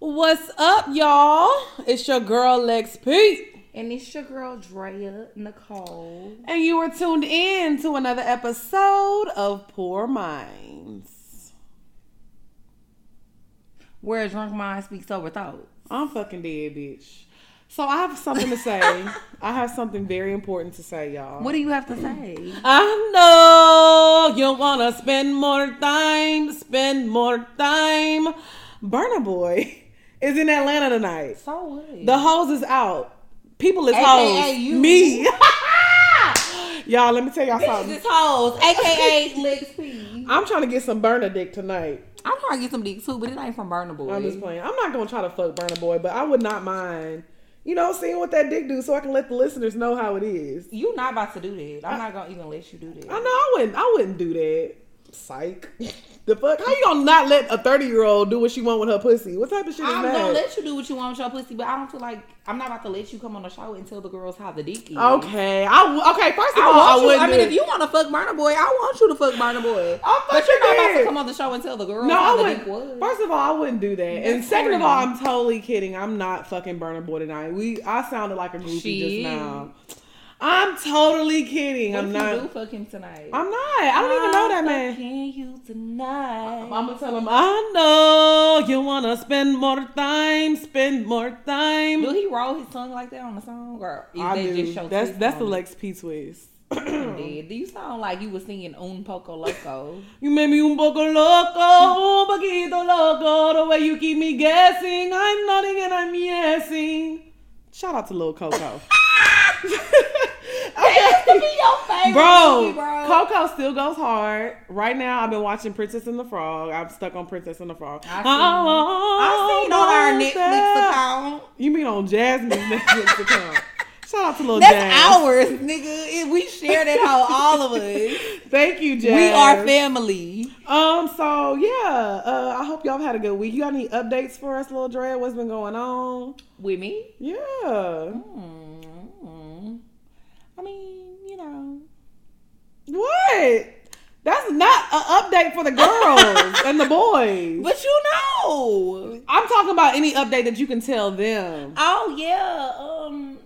What's up, y'all? It's your girl Lex Pete. And it's your girl Drea Nicole. And you are tuned in to another episode of Poor Minds. Where a drunk mind speaks sober thoughts. I'm fucking dead, bitch. So I have something to say. I have something very important to say, y'all. What do you have to say? I know you wanna spend more time, spend more time. Burna Boy is in Atlanta tonight. So what? The hose is out. People is AKA hoes. you. Me. y'all, let me tell y'all something. This hoes, aka Lex P. I'm trying to get some Burna dick tonight. I'm trying to get some dick too, but it ain't from Burna Boy. I'm just playing. I'm not gonna try to fuck Burna Boy, but I would not mind, you know, seeing what that dick do, so I can let the listeners know how it is. You not about to do that. I'm not gonna even let you do that. I know I wouldn't. I wouldn't do that. Psych. the fuck? How you gonna not let a 30 year old do what she want with her pussy? What type of shit is that? I'm that? gonna let you do what you want with your pussy, but I don't feel like I'm not about to let you come on the show and tell the girls how the dick is. okay. I w- okay. First of I all, I you. I mean, if you want to fuck Burna Boy, I want you to fuck Burna Boy. I'm But you're not fucking about to come on the show and tell the girls No, how I the wouldn't. dick was. First of all, I wouldn't do that. and second of all. I'm totally kidding. I'm not fucking Burna Boy tonight. We, I sounded like a groupie She just is. now. I'm totally kidding. what I'm not. you do fuck him tonight? I'm not. I don't even know that man. Fucking you tonight. I'm gonna tell him. I know you wanna spend more time. Spend more time. do he roll his tongue like that on the song, or is I that do. just your That's that's the on? Lex P twist. Did. Do you sound like you were singing Un Poco Loco? You made me un poco loco, un poquito loco. The way you keep me guessing, I'm nodding and I'm yesing. Shout out to Lil Coco. that used to be your favorite Bro, bro. Coco still goes hard. Right now, I've been watching Princess and the Frog. I'm stuck on Princess and the Frog. I seen, on our Netflix account. You mean on Jasmine's Netflix account? Shout out to Lil Jasmine. That's Jazz. ours, nigga. We share that how all of us. Thank you, Jazz. We are family. Um. So yeah. Uh. I hope y'all had a good week. You got any updates for us, Lil Dre? What's been going on? With me? Yeah. Mm. I mean, you know. What? That's not an update for the girls and the boys. But you know. I'm talking about any update that you can tell them. Oh yeah. Um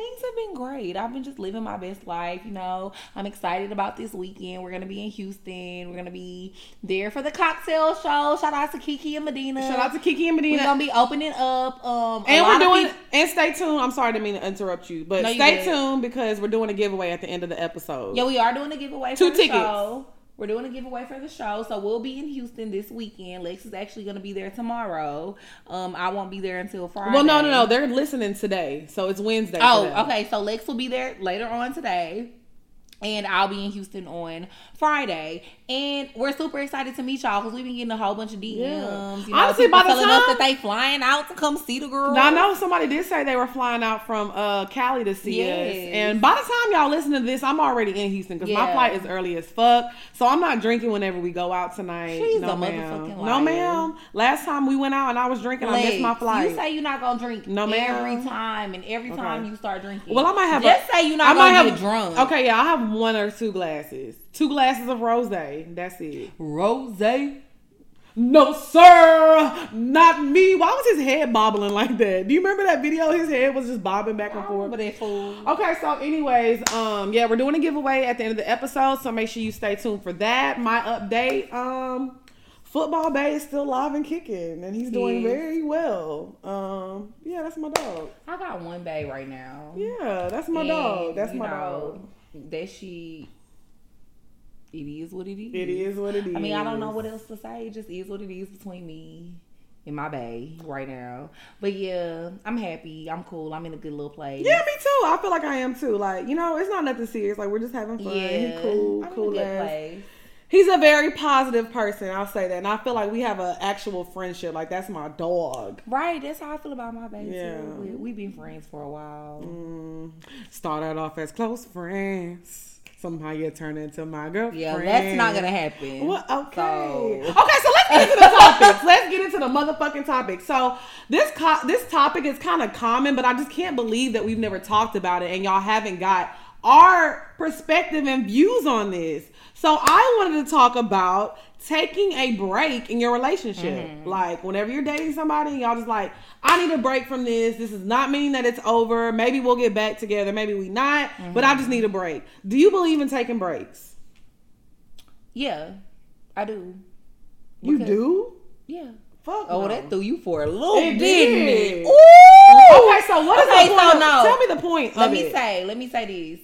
things have been great. I've been just living my best life, you know. I'm excited about this weekend. We're gonna be in Houston. We're gonna be there for the cocktail show. Shout out to Kiki and Medina. Shout out to Kiki and Medina. We're gonna be opening up. Um, And we're doing, peop- and stay tuned. I'm sorry to mean to interrupt you, but No, stay good. tuned because we're doing a giveaway at the end of the episode. Yeah, we are doing a giveaway Two for the tickets. show. We're doing a giveaway for the show, so we'll be in Houston this weekend. Lex is actually going to be there tomorrow. Um, I won't be there until Friday. well, no, no, no. They're listening today, so it's Wednesday. Oh, them. okay. So Lex will be there later on today. And I'll be in Houston on Friday. And we're super excited to meet y'all because we've been getting a whole bunch of DMs. Yeah. You know, Honestly, by the telling us time- that they flying out to come see the girl. Now, I know somebody did say they were flying out from uh, Cali to see us, and by the time y'all listen to this, I'm already in Houston because my flight is early as fuck. So I'm not drinking whenever we go out tonight. She's no, a ma'am. motherfucking No, ma'am. Last time we went out and I was drinking, I missed my flight. You say you're not gonna drink No, ma'am. every time, and every time you start drinking. well, I might have. Just a, say you're not I might have, drunk. Okay, yeah, I have one or two glasses. Two glasses of rose. That's it. Rose. No, sir, not me. Why was his head bobbling like that? Do you remember that video? His head was just bobbing back and forth. that fool. Okay, so anyways, um, yeah, we're doing a giveaway at the end of the episode, so make sure you stay tuned for that. My update, um, football bay is still live and kicking, and he's doing Yes. very well. Um, yeah, that's my dog. I got one bay right now. Yeah, that's my And, dog. That's my know, dog. That she. It is what it is. It is what it is. I mean, I don't know what else to say. It just is what it is between me and my bae right now. But yeah, I'm happy. I'm cool. I'm in a good little place. Yeah, me too. I feel like I am too. Like, you know, it's not nothing serious. Like, we're just having fun. he cool, I'm cool in a good ass. He's a very positive person. I'll say that, and I feel like we have an actual friendship. Like, that's my dog. Right, that's how I feel about my baby Yeah. too. We, we've been friends for a while. Mm, started off as close friends. Somehow you turn into my girlfriend. Yeah, that's not gonna happen. What? Okay. So- Okay, so let's get into the topics. let's get into the motherfucking topic. So this co- this topic is kind of common, but I just can't believe that we've never talked about it and y'all haven't got our perspective and views on this. So I wanted to talk about taking a break in your relationship. Mm-hmm. Like whenever you're dating somebody, and y'all just like, I need a break from this. This is not meaning that it's over. Maybe we'll get back together. Maybe we not. But I just Mm-hmm. need a break. Do you believe in taking breaks? Yeah, I do. You Because- do? Yeah. Fuck. Oh, no. that threw you for a loop, It didn't did. it? Ooh. Okay, so what is Okay, the point? so no. Tell me the point Let me it. say, let me say this.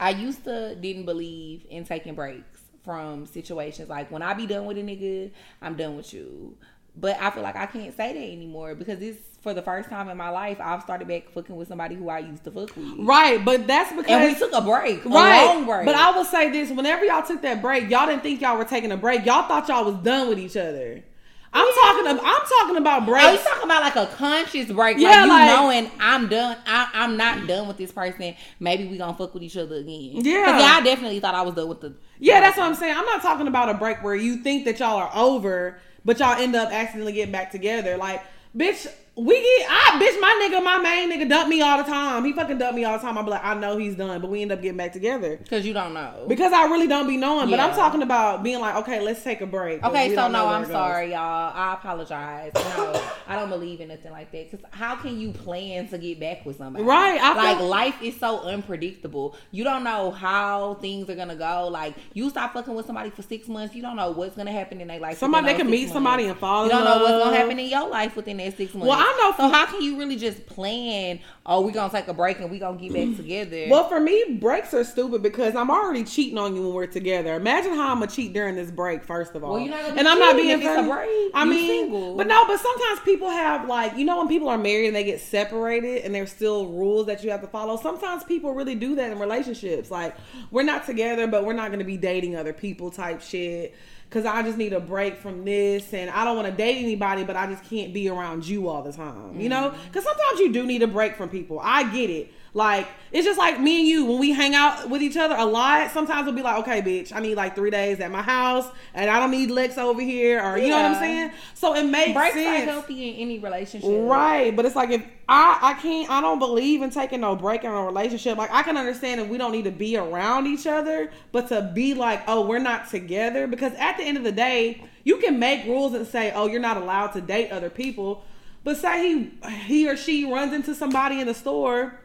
I used to didn't believe in taking breaks from situations. Like when I be done with a nigga, I'm done with you. But I feel like I can't say that anymore because this for the first time in my life I've started back fucking with somebody who I used to fuck with. Right, but that's because And we took a break, a right. long break. But I will say this: whenever y'all took that break, y'all didn't think y'all were taking a break. Y'all thought y'all was done with each other. I'm talking. About, I'm talking about Are you talking about like a conscious break? Yeah, like you like- knowing I'm done. I, I'm not done with this person. Maybe we gonna fuck with each other again. Yeah. yeah. I definitely thought I was done with the. yeah, that's what I'm saying. I'm not talking about a break where you think that y'all are over, but y'all end up accidentally getting back together. Like, bitch, we get. I bitch, my nigga, my main nigga, dump me all the time. He fucking dump me all the time. I'm like, I know he's done, but we end up getting back together. Because you don't know. Because I really don't be knowing, but I'm talking about being like, okay, let's take a break. Okay, so no, I'm sorry, y'all. I apologize. No, I don't believe in nothing like that. Because how can you plan to get back with somebody? Right, I like feel- life is so unpredictable. You don't know how things are gonna go. Like you stop fucking with somebody for six months, you don't know what's gonna happen in their life. Somebody- they can meet six somebody and fall You don't know what's gonna happen in your life within that six months. Well, I know So how can you really just plan? Oh, we gonna take a break and we gonna get back mm-hmm. together. Well, for me, breaks are stupid because I'm already cheating on you when we're together. Imagine how I'm gonna cheat during this break. First of all, Well, you're not and I'm not being if it's a funny. break. I mean, single. but no, but sometimes people have like you know when people are married and they get separated and there's still rules that you have to follow. Sometimes people really do that in relationships. Like we're not together, but we're not gonna be dating other people type shit. Cause I just need a break from this, and I don't want to date anybody, but I just can't be around you all the time. You know, Mm-hmm. because sometimes you do need a break from people. I get it. Like it's just like me and you when we hang out with each other a lot. Sometimes we'll be like, okay, bitch, I need like three days at my house, and I don't need Lex over here, or you know what I'm saying. So it makes breaks are sense. healthy in any relationship. Right, but it's like if I I can't I don't believe in taking no break in a relationship. Like I can understand if we don't need to be around each other, but to be like, oh, we're not together because at the end of the day, you can make rules and say, oh, you're not allowed to date other people. But say he he or she runs into somebody in the store,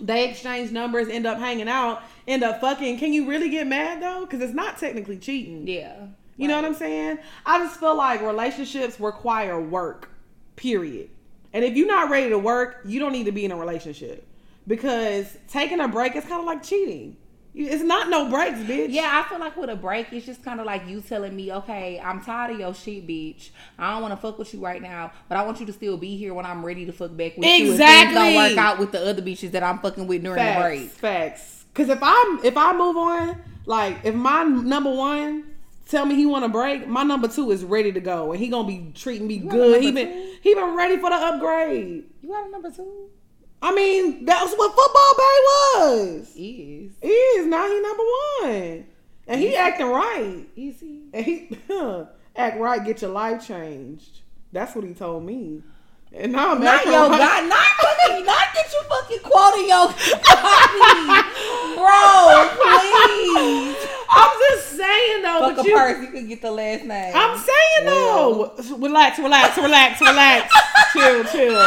they exchange numbers, end up hanging out, end up fucking. Can you really get mad though? Because it's not technically cheating. Yeah. You know what I'm saying? I just feel like relationships require work, period. And if you're not ready to work, you don't need to be in a relationship because taking a break is kind of like cheating. You- It's not no breaks, bitch. Yeah, I feel like with a break, it's just kind of like you telling me, okay, I'm tired of your shit, bitch. I don't want to fuck with you right now, but I want you to still be here when I'm ready to fuck back with you. If things Exactly. don't work out with the other bitches that I'm fucking with during the break. facts. Because if I'm if I move on, like if my number one tell me he want a break, my number two is ready to go, and he gonna be treating me a good. He been two? he been ready for the upgrade. You got a number two? I mean, that's what football bay was. He Is He is now he number one, and he acting right. easy. And he act right, get your life changed. That's what he told me. And now I'm Not acting yo. God, not fucking, not get you fucking quoting your copy, bro. Please, I'm just saying though, fuck but a you. purse. You could get the last name. I'm saying though, relax, relax, relax, relax, chill, chill,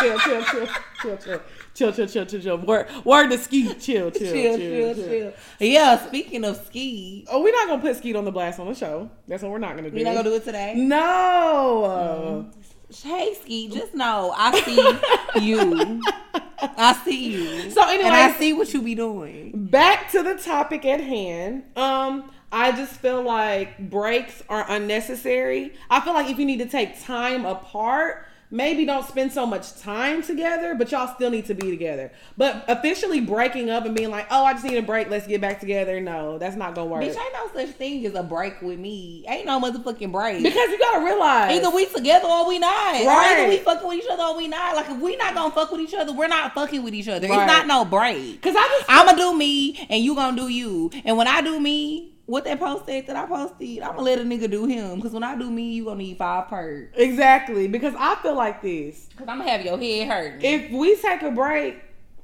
chill, chill, chill, chill, chill. Chill, chill, chill, chill, chill. Chill. Word, word to ski. Chill, chill, chill, chill, chill, chill. Yeah, speaking of ski, Oh, we're not gonna put Skeet on the blast on the show. That's what we're not gonna do. we not gonna do it today. No. Mm-hmm. Hey, Ski, just know I see you. I see you. So anyway- and I see what you be doing. back to the topic at hand. Um, I just feel like breaks are unnecessary. I feel like if you need to take time apart, maybe don't spend so much time together, but y'all still need to be together. But officially breaking up and being like, "Oh, I just need a break. Let's get back together." No, that's not gonna work. Bitch, ain't no such thing as a break with me. Ain't no motherfucking break. because you gotta realize Either we together or we not. Or Right. either we fucking with each other or we not. Like if we not gonna fuck with each other, we're not fucking with each other. Right. It's not no break. Cause I just I'ma do me and you gonna do you. And when I do me, what that post said that I posted, I'ma let a nigga do him. Cause when I do me, you gonna need five perks. exactly because I feel like this. Cause I'ma have your head hurting. If we take a break,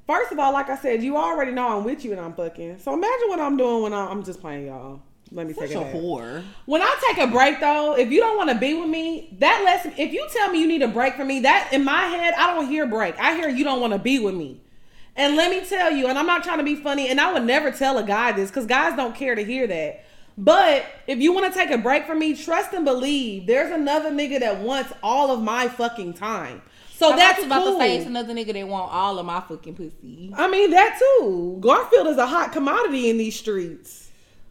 First of all, like I said, you already know I'm with you and I'm fucking. So imagine what I'm doing when I'm, I'm just playing y'all. Let me Such take a back. whore. When I take a break though, if you don't want to be with me, that lets if you tell me you need a break from me, that in my head, I don't hear break. I hear you don't want to be with me. And let me tell you, and I'm not trying to be funny, and I would never tell a guy this because guys don't care to hear that. But if you want to take a break from me, trust and believe there's another nigga that wants all of my fucking time. So I that's about cool. to say it's another nigga that want all of my fucking pussy. I mean that too. Garfield is a hot commodity in these streets.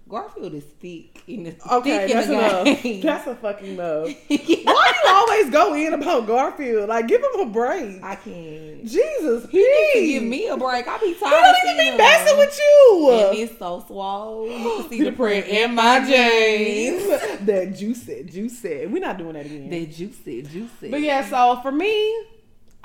Garfield is thick in the Okay, that's the enough. game. That's a fucking no. Why do you always go in about Garfield? Like, give him a break. I can't. Jesus, He needs to give me a break. I be tired. don't of even be messing with you. And it's so swole. You can see the print in my jeans. that juicy, juicy. We're not doing that again. They juicy, juicy. But yeah, so for me,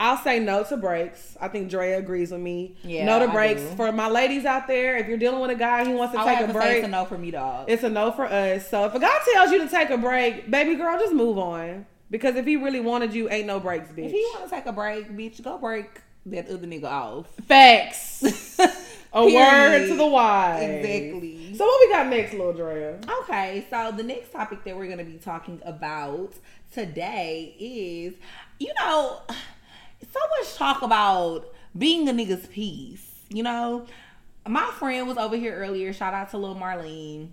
I'll say no to breaks. I think Drea agrees with me. Yeah, no to breaks. For my ladies out there, if you're dealing with a guy who wants to I take a break, it's a no for me, dog. it's a no for us. So if a guy tells you to take a break, baby girl, just move on. Because if he really wanted you, ain't no breaks, bitch. If you want to take a break, bitch, go break that other nigga off. Facts. A word to the wise. Exactly. So what we got next, Lil Drea? Okay, so the next topic that we're going to be talking about today is, you know, so much talk about being a nigga's piece. You know, my friend was over here earlier. Shout out to Lil Marlene.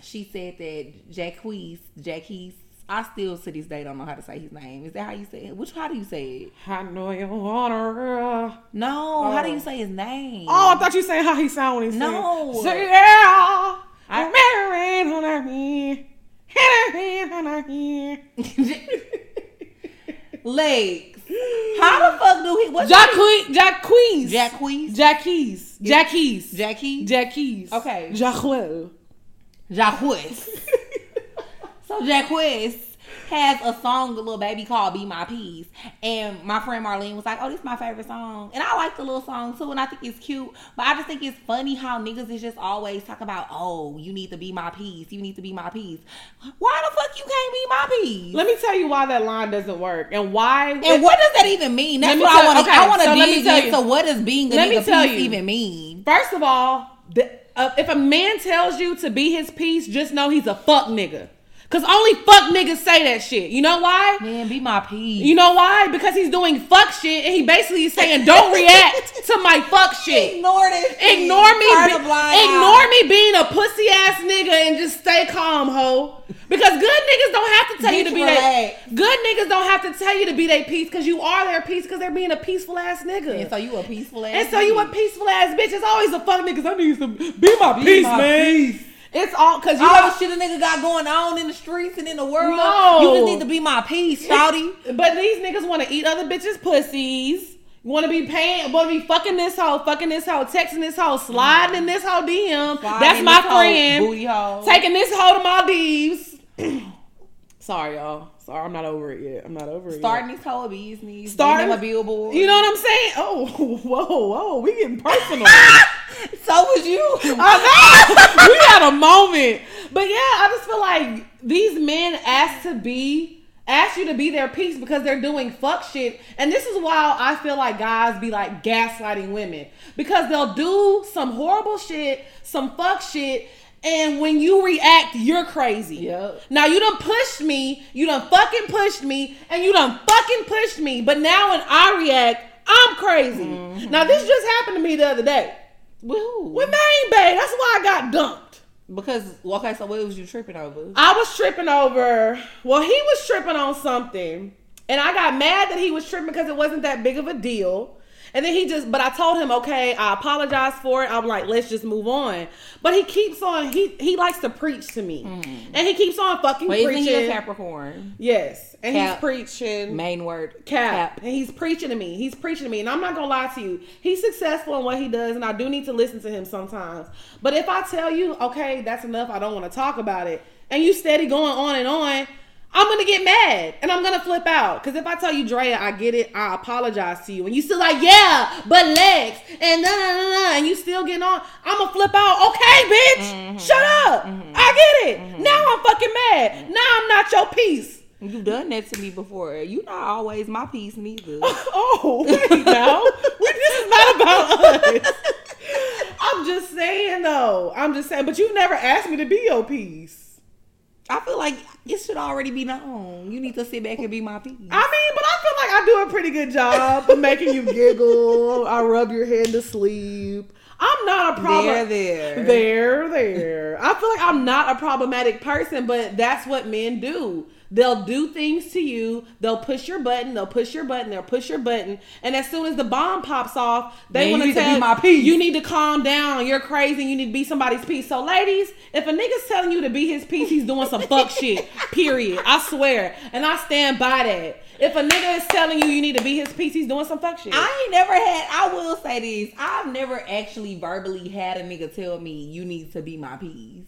She said that Jacquees, Jacquees, I still to this day don't know how to say his name. Is that how you say it? Which how do you say it? I know you her. No, how do Oh. you say his name? Oh, I thought you saying how he sound when he No. sang. Say yeah. I- I, on our hand. Hand on our hand. Legs. How the fuck do he? What's Jacquees. Jacquees. Jacquees? Jacquees. Jacquees. Jackie? Jacquees. Okay. Jacquel. Jacquez. so Jacquez has a song, the little baby called "Be My Peace," and my friend Marlene was like, "Oh, this is my favorite song," and I like the little song too, and I think it's cute. But I just think it's funny how niggas is just always talk about, "Oh, you need to be my peace. You need to be my peace." Why the fuck you can't be my peace? Let me tell you why that line doesn't work and why. and what does that even mean? That's what I tell- want to. okay, I want to so let me dig tell you. into what does being a Let me nigga tell peace you. even mean. First of all, the, uh, if a man tells you to be his piece, just know he's a fuck nigga. Cause only fuck niggas say that shit. You know why? Man, be my peace. You know why? Because he's doing fuck shit and he basically is saying, "Don't react to my fuck shit." Ignore this. Ignore me. Be- ignore me being a pussy ass nigga and just stay calm, ho. Because good niggas don't have to tell you to be that. Good niggas don't have to tell you to be their piece because you are their piece because they're being a peaceful ass nigga. And so you a peaceful ass. And so you a peaceful ass bitch. It's always a fuck niggas. I need some be my peace, my man. It's all because you all know, the shit a nigga got going on in the streets and in the world. No. You just need to be my peace, shouty. But these niggas want to eat other bitches' pussies. Want to be paying, want to be fucking this hoe, fucking this hoe, texting this hoe, sliding in this hoe DM. That's my friend. booty hole. Taking this hoe to my Maldives. Sorry, y'all. Sorry, I'm not over it yet. I'm not over it. Starting yet. this whole business. Starting- Starting a billboard. You know what I'm saying? Oh, whoa, whoa, we getting personal. So was you. I know. we had a moment. But yeah, I just feel like these men ask to be ask you to be their piece because they're doing fuck shit. And this is why I feel like guys be like gaslighting women. Because they'll do some horrible shit, some fuck shit, and when you react, you're crazy. Yep. Now you done pushed me, you done fucking pushed me, and you done fucking pushed me. But now when I react, I'm crazy. Mm-hmm. Now this just happened to me the other day. Woo. With Main Bay, that's why I got dumped. Because okay, so what was you tripping over? I was tripping over. Well, he was tripping on something, and I got mad that he was tripping because it wasn't that big of a deal. And then he just, but I told him, okay, I apologize for it. I'm like, let's just move on. But he keeps on. He he likes to preach to me, mm-hmm. and he keeps on fucking isn't preaching. he a Capricorn? Yes, and Cap. he's preaching. Main word. Cap. And he's preaching to me. He's preaching to me. And I'm not gonna lie to you. He's successful in what he does, and I do need to listen to him sometimes. But if I tell you, okay, that's enough, I don't want to talk about it, and you steady going on and on, I'm gonna get mad and I'm gonna flip out. Cause if I tell you, Drea, I get it, I apologize to you, and you still like, yeah, but legs and nah, nah, nah, nah, and you still getting on, I'm gonna flip out. Okay, bitch, mm-hmm. shut up. Mm-hmm. I get it. Mm-hmm. Now I'm fucking mad. Now I'm not your piece. You've done that to me before. You're not always my piece neither. oh, wait now. this is not about us. I'm just saying though. I'm just saying, but you've never asked me to be your piece. I feel like it should already be known. You need to sit back and be my piece. I mean, but I feel like I do a pretty good job of making you giggle. I rub your head to sleep. I'm not a problem. There, there. There, there. I feel like I'm not a problematic person, but that's what men do. They'll do things to you. They'll push your button. They'll push your button. They'll push your button. And as soon as the bomb pops off, they want to tell piece. you need to calm down. You're crazy. You need to be somebody's piece. So, ladies, if a nigga's telling you to be his piece, he's doing some fuck shit. Period. I swear, and I stand by that. If a nigga is telling you you need to be his piece, he's doing some fuck shit. I ain't never had. I will say this: I've never actually verbally had a nigga tell me you need to be my piece.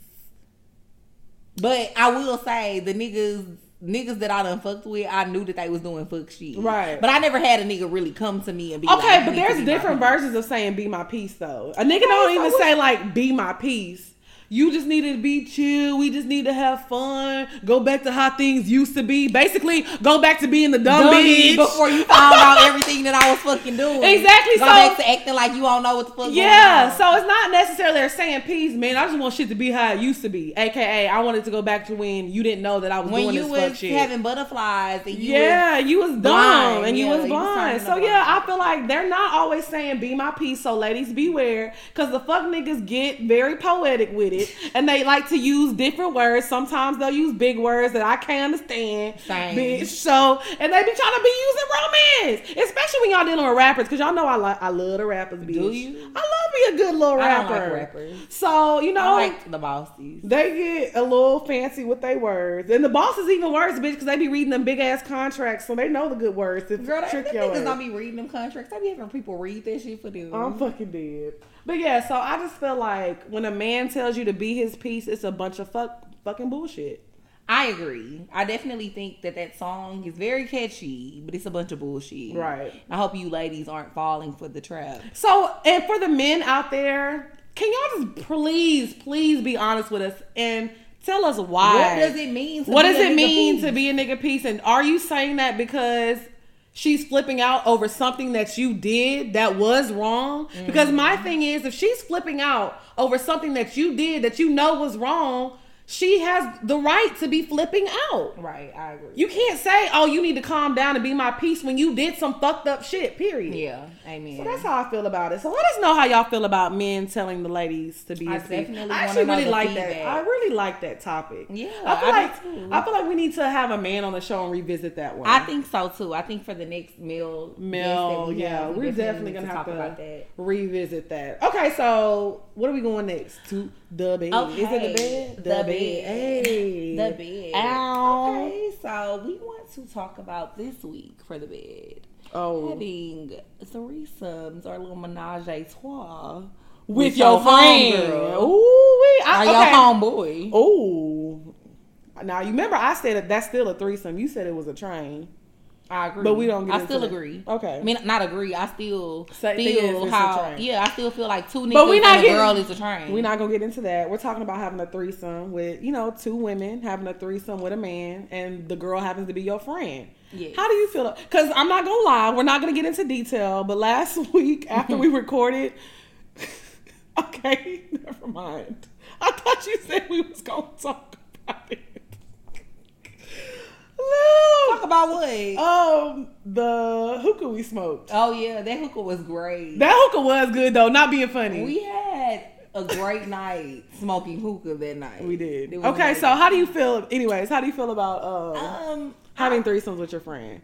But I will say the niggas. Niggas that I done fucked with, I knew that they was doing fuck shit. Right. But I never had a nigga really come to me and be Okay, like, but "You need to there's different versions of saying "be my piece" though. A nigga don't even say like "be my piece." You just need to be chill. We just need to have fun. Go back to how things used to be. Basically, go back to being the dumb Dummy bitch. before you found out everything that I was fucking doing. Exactly, Go so- back to acting like you don't know what the fuck. Yeah, so it's not necessarily they're saying peace, man. I just want shit to be how it used to be. AKA, I wanted to go back to when you didn't know that I was when doing you this was fuck shit. having butterflies and you yeah, you was dumb blind. and you Yeah, was you was blind. turning so yeah. I feel like they're not always saying "be my piece." So ladies, beware, because the fuck niggas get very poetic with it, and they like to use different words. Sometimes they'll use big words that I can't understand. Same. Bitch. So and they be trying to be using romance, especially when y'all dealing with rappers, because y'all know I like I love the rappers. Bitch. Do you? I love me a good little I rapper. don't like rappers. So you know. I like the bossies. They get a little fancy with their words, and the boss is even worse, bitch, because they be reading them big ass contracts, so they know the good words Girl, they, trick them your niggas don't be reading them contracts. I be having people read that shit for them. I'm fucking dead. But yeah, so I just feel like when a man tells you to be his piece, it's a bunch of fuck fucking bullshit. I agree. I definitely think that that song is very catchy, but it's a bunch of bullshit. Right. I hope you ladies aren't falling for the trap. So, and for the men out there, can y'all just please, please be honest with us and tell us why? What does it mean? To what does a it mean piece? to be a nigga piece? And are you saying that because she's flipping out over something that you did that was wrong? Because my Mm-hmm. thing is, if she's flipping out over something that you did that you know was wrong, she has the right to be flipping out. Right, I agree. You can't say, "Oh, you need to calm down and be my piece" when you did some fucked up shit. Period. yeah, amen. So that's how I feel about it. So let us know how y'all feel about men telling the ladies to be I definitely I actually really like feedback. that. I really like that topic. Yeah, I feel I like too. I feel like we need to have a man on the show and revisit that one. I think so too. I think for the next meal, that Mel, we yeah, have, we we're definitely need gonna to have talk to about that. revisit that. Okay, so what are we going next? To the bed. Is it the bed? the bed. Hey. The bed. Ow. Okay, so we want to talk about this week for the bed. Oh. Having threesomes or a little menage a trois With, your friend. homegirl. Ooh. I, Or okay. your homeboy. Ooh. Now you remember I said that that's still a threesome. You said it was a train. I agree. But we don't get I still agree. Okay. I mean, not agree. I still Say- feel how. Yeah, I still feel like two niggas But we not and a getting- girl is a train. We're not gonna get into that. We're talking about having a threesome with, you know, two women having a threesome with a man, and the girl happens to be your friend. Yes. How do you feel? Because I'm not gonna lie, we're not gonna get into detail. But last week after we recorded, okay, never mind. I thought you said we was gonna talk about it. Talk about what? Um, the hookah we smoked. oh yeah, that hookah was great. That hookah was good though, not being funny. we had a great night smoking hookah that night. We did. Okay, so how do you feel? Anyways, how do you feel about um, um having threesomes with your friend?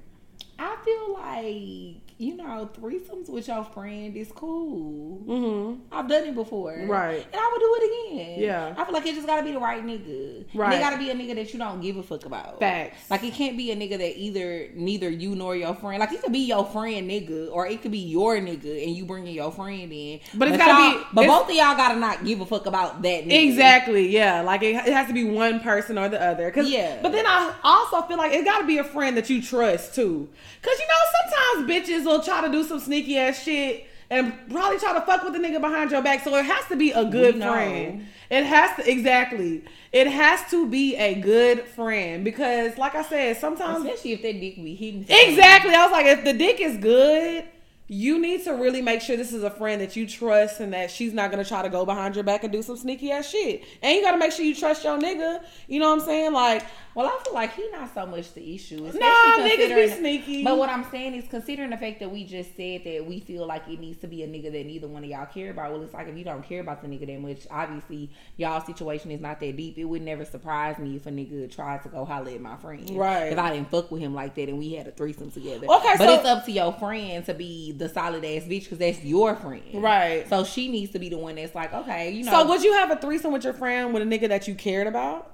I feel like you know threesomes with your friend is cool. Mm-hmm. I've done it before, Right. And I would do it again. Yeah. I feel like it just gotta be the right nigga. Right. And it gotta be a nigga that you don't give a fuck about. Facts. Like it can't be a nigga that either neither you nor your friend. Like it could be your friend nigga, or it could be your nigga and you bringing your friend in. But it's gotta be- But both of y'all gotta not give a fuck about that. Nigga. Exactly. Yeah. Like it, it has to be one person or the other. Cause, Yeah. But then I also feel like it got to be a friend that you trust too. Cause you know sometimes bitches will try to do some sneaky ass shit and probably try to fuck with the nigga behind your back. So it has to be a good friend. It has to exactly. It has to be a good friend because, like I said, sometimes Especially if that dick be hidden. exactly. I was like, if the dick is good, you need to really make sure this is a friend that you trust and that she's not gonna try to go behind your back and do some sneaky ass shit. And you gotta make sure you trust your nigga. You know what I'm saying? Like, Well, I feel like he not so much the issue. nah, niggas be sneaky. But what I'm saying is, considering the fact that we just said that we feel like it needs to be a nigga that neither one of y'all care about. Well, it's like if you don't care about the nigga that much, obviously y'all situation is not that deep. It would never surprise me if a nigga tried to go holler at my friend, Right. If I didn't fuck with him like that and we had a threesome together, Okay, But so- it's up to your friend to be the solid ass bitch because that's your friend, Right. So she needs to be the one that's like, okay, you know, so would you have a threesome with your friend with a nigga that you cared about?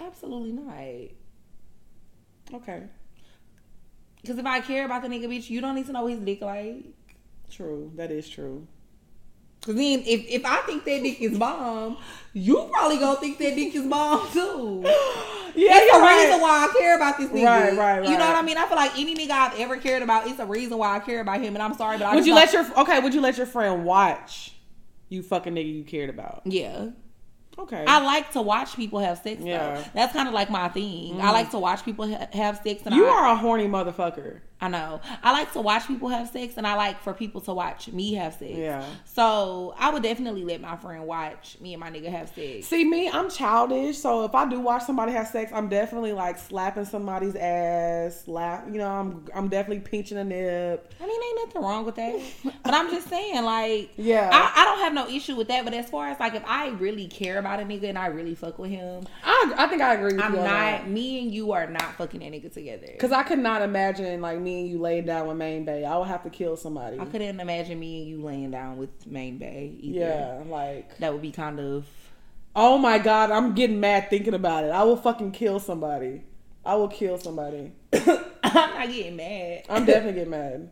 Absolutely not. Okay, Because if I care about the nigga, bitch, you don't need to know his dick like. true. That is true. Cause then if, if I think that dick is bomb, you probably gonna think that dick is bomb too. Yeah, It's a right. reason why I care about this nigga. Right, right, You know what I mean? I feel like any nigga I've ever cared about, it's a reason why I care about him. And I'm sorry, but I Would you let your okay? Would you let your friend watch you fucking nigga you cared about? Yeah. Okay. I like to watch people have sex Yeah. though. That's kind of like my thing. I mm. like to watch people ha- have sex and you I, are a horny motherfucker. I know. I like to watch people have sex and I like for people to watch me have sex. Yeah. So I would definitely let my friend watch me and my nigga have sex. See me, I'm childish, so if I do watch somebody have sex, I'm definitely like slapping somebody's ass, slap. You know, I'm I'm definitely pinching a nip. I mean, ain't nothing wrong with that. But I'm just saying, like, Yeah. I, I don't have no issue with that. But as far as like, if I really care about a nigga and I really fuck with him, I I think I agree with I'm not. Me and you are not fucking that nigga together. Because I could not imagine like me and you laying down with Main Bay. I would have to kill somebody. I couldn't imagine me and you laying down with Main Bay. Either. Yeah, like that would be kind of. oh my god, I'm getting mad thinking about it. I will fucking kill somebody. I will kill somebody. I'm not getting mad. I'm definitely getting mad.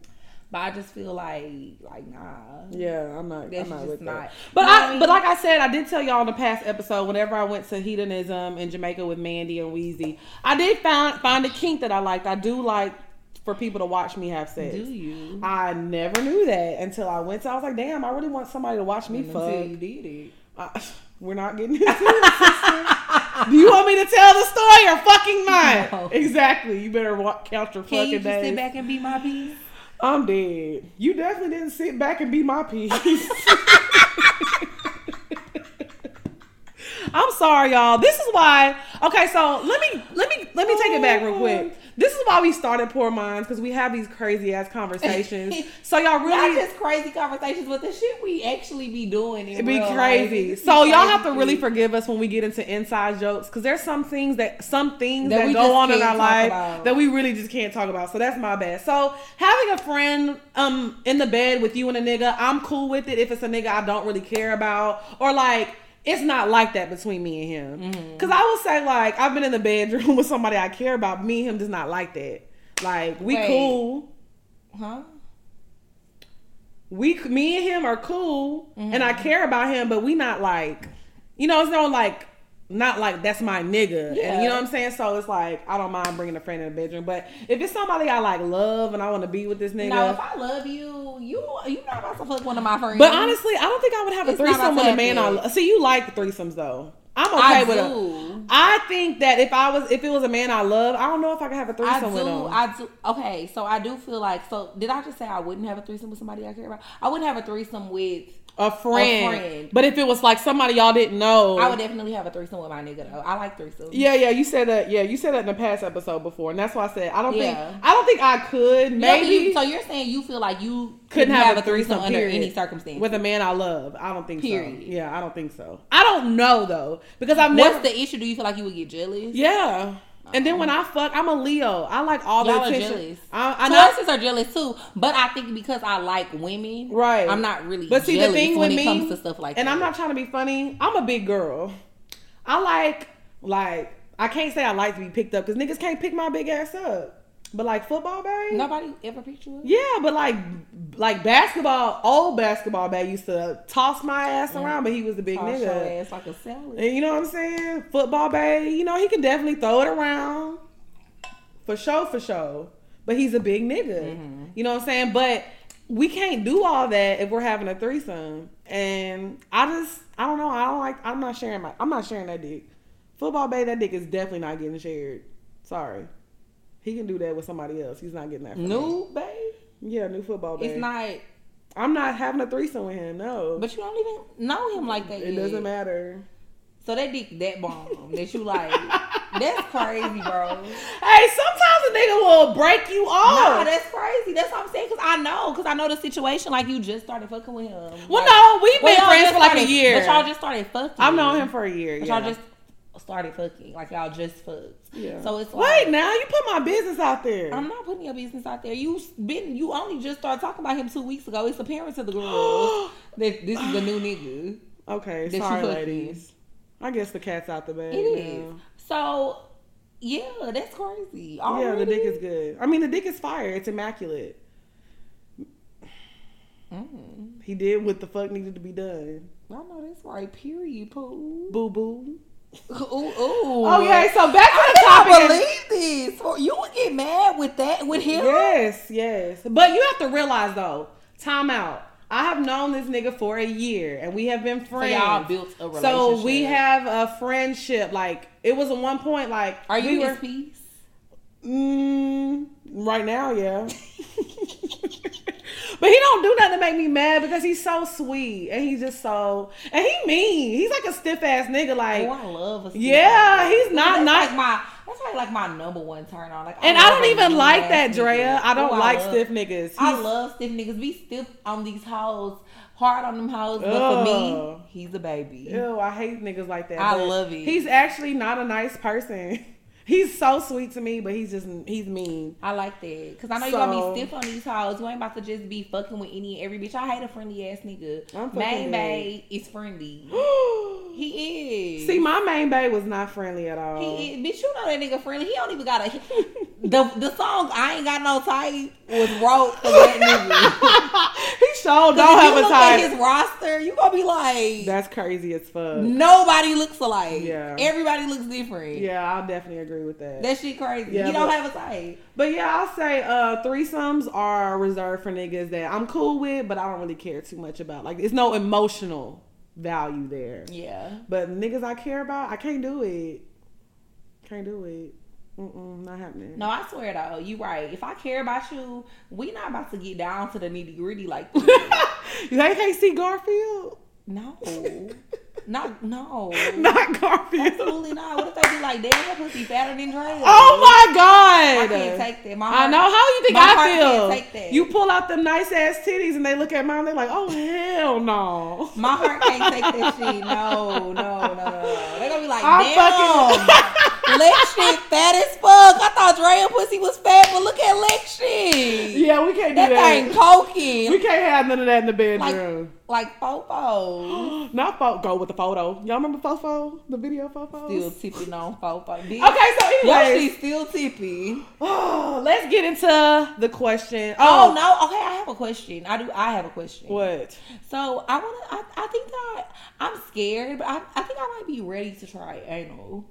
But I just feel like, like, nah. Yeah, I'm not. That's I'm not with not- that. But You know I, I mean? but like I said, I did tell y'all in the past episode. Whenever I went to hedonism in Jamaica with Mandy and Wheezy, I did find find a kink that I liked. I do like for people to watch me have sex. Do you? I never knew that until I went to. I was like, damn, I really want somebody to watch me fuck. You did it. I- we're not getting into it. Do you want me to tell the story or fucking not? No. Exactly. You better wa- count your Can fucking you days. sit back and be my piece? I'm dead. You definitely didn't sit back and be my piece. I'm sorry, y'all. This is why. Okay, so let me let me let me take it back real quick. Um, This is why we started Poor Minds because we have these crazy ass conversations. So y'all Not really just crazy conversations, but the shit we actually be doing. It'd be life. crazy. It So be y'all have to really forgive us when we get into inside jokes because there's some things that some things That that, we go on in our life about. that we really just can't talk about. So that's my bad. So having a friend um in the bed with you and a nigga, I'm cool with it if it's a nigga I don't really care about or like. It's not like that between me and him. Mm-hmm. Cause I would say like I've been in the bedroom with somebody I care about. Me and him does not like that. Like we Wait. cool. Huh? we me and him are cool and Mm-hmm. I care about him, but we not like you know, it's no like not like that's my nigga. And Yeah. you know what I'm saying? So it's like I don't mind bringing a friend in the bedroom. But if it's somebody I like love and I want to be with this nigga. No, if I love you, you you not about to fuck one of my friends. but honestly, I don't think I would have a It's threesome with a man I love. See, you like threesomes though. I'm okay I with do. it. I think that if I was if it was a man I love, I don't know if I could have a threesome with him. I do. Okay, so I do feel like. So did I just say I wouldn't have a threesome with somebody I care about? I wouldn't have a threesome with. A friend. friend. But if it was like somebody y'all didn't know, I would definitely have a threesome with my nigga though. I like threesomes. Yeah, yeah, you said that. Yeah, you said that in the past episode before, and that's why I said I don't Yeah. think I don't think I could. You know, Maybe you- so you're saying you feel like you couldn't have, a threesome, under period, any circumstance. with a man I love. I don't think Period. so. Yeah, I don't think so. I don't know though because I've never. What's the issue? Do you feel like you would get jealous? yeah, and then when I fuck, I'm a Leo. I like all the Y'all are attention. jealous. I, I know. Tauruses are jealous too, but I think because I like women, Right. I'm not really. But see, the thing when with it me, comes to stuff like and that. I'm not trying to be funny. I'm a big girl. I like like I can't say I like to be picked up because niggas can't pick my big ass up. But like football, babe. Nobody ever picked you up. Yeah, but like like basketball, old basketball back used to toss my ass around, but he was a big Toss your nigga. ass like a salad. And you know what I'm saying? Football bay, you know, he can definitely throw it around. For sure, for sure. But he's a big nigga. Mm-hmm. You know what I'm saying? But we can't do all that if we're having a threesome. And I just, I don't know. I don't like. I'm not sharing my. I'm not sharing that dick. Football bay, that dick is definitely not getting shared. Sorry, he can do that with somebody else. He's not getting that. From me. New babe. Yeah, new football bay. It's not. I'm not having a threesome with him. No, But you don't even know him like that. it yet. doesn't matter. So that dick that bomb that you like. that's crazy, bro. Hey, sometimes a nigga will break you Nah, off. that's crazy. That's what I'm saying. Cause I know. Cause I know the situation. Like you just started fucking with him. well, Like- no, we've been y'all friends for like a year. But y'all just started fucking. I've known him for a year. But yeah. y'all just started fucking. Like y'all just fucked. Yeah. So it's like. Wait, now you put my business out there. I'm not putting your business out there. You been you only just started talking about him two weeks ago. It's apparent to the girls that this is the new nigga. okay, That sorry, ladies. I guess the cat's out the bag. It is. now. So yeah, that's crazy. Yeah, the dick is good. I mean, the dick is fire. It's immaculate. Mm. He did what the fuck needed to be done. I know that's right. Period. Pooh. Boo boo. Ooh, ooh. Okay, so back to I the topic. can't believe this. You would get mad with that with him. Yes, yes. But you have to realize though, time out. I have known this nigga for a year and we have been So friends. y'all built a relationship. So we have a friendship. Like it was at one point like Are you we were piece? mm, right now, yeah. but he don't do nothing to make me mad because he's so sweet and he's just so and he mean. He's like a stiff ass nigga. Oh, like Oh, I love a stiff yeah, he's not that's nice. Like my that's probably like my number one turn on. Like, and I don't even like that. Drea. I don't Oh, like love- stiff niggas. I He's- love stiff niggas. Be stiff on these hoes, hard on them hoes. But for me, he's a baby. Ew, I hate niggas like that. I love it. He's actually not a nice person. He's so sweet to me, but he's just he's mean. I like that because I know you're gonna be stiff on these hoes. You ain't about to just be fucking with any and every bitch. I hate a friendly ass nigga. I'm Main bae is friendly. He is. See, my main babe was not friendly at all. He is, bitch, you know that nigga friendly. He don't even got a. the the song I ain't got no type was wrote for that nigga. Don't have you a look at his roster, you gonna be like, That's crazy as fuck. nobody looks alike. Yeah. everybody looks different. Yeah, I'll definitely agree with that. that shit crazy. Yeah, he don't have a type. but yeah, I'll say uh threesomes are reserved for niggas that I'm cool with, but I don't really care too much about. Like, it's no emotional value there. Yeah. But niggas I care about, I can't do it. Can't do it. Mm-mm, not happening. No, I swear though, you right. If I care about you, we not about to get down to the nitty gritty like that. They can't see Garfield. no, not no, Not Garfield. absolutely not. What if they be like, damn, that pussy fatter than Dre? Oh my god! I can't take that. My heart, I know. How you think my I feel? take that. You pull out them nice ass titties and they look at mine. They're like, "Oh hell no!" My heart can't take that shit. No, no, no, no. They're gonna be like, I damn, Lex shit fat as fuck. I thought Drea pussy was fat, but look at Lex shit. Yeah, we can't do that that. thing coking. We can't have none of that in the bedroom. like fofo. Not fo- go with the photo. Y'all remember Fofo? The video Fofo? Still tipping on fofo. Okay, so Your anyways, still tippy. oh, let's get into the question. Oh Oh, no. Okay, I have a question. I do. I have a question. What? So I want to. I, I think that I, I'm scared, but I, I think I might be ready to try anal.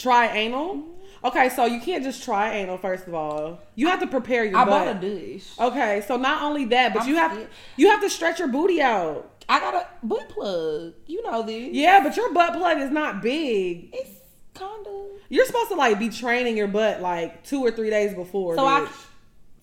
Try anal? Okay, so you can't just try anal. First of all, you have to prepare your butt. I butt. bought a douche. Okay, so not only that, but I'm you have scared. you have to stretch your booty out. I got a butt plug. You know this. Yeah, but your butt plug is not big. It's kind of. You're supposed to like be training your butt like two or three days before. So I,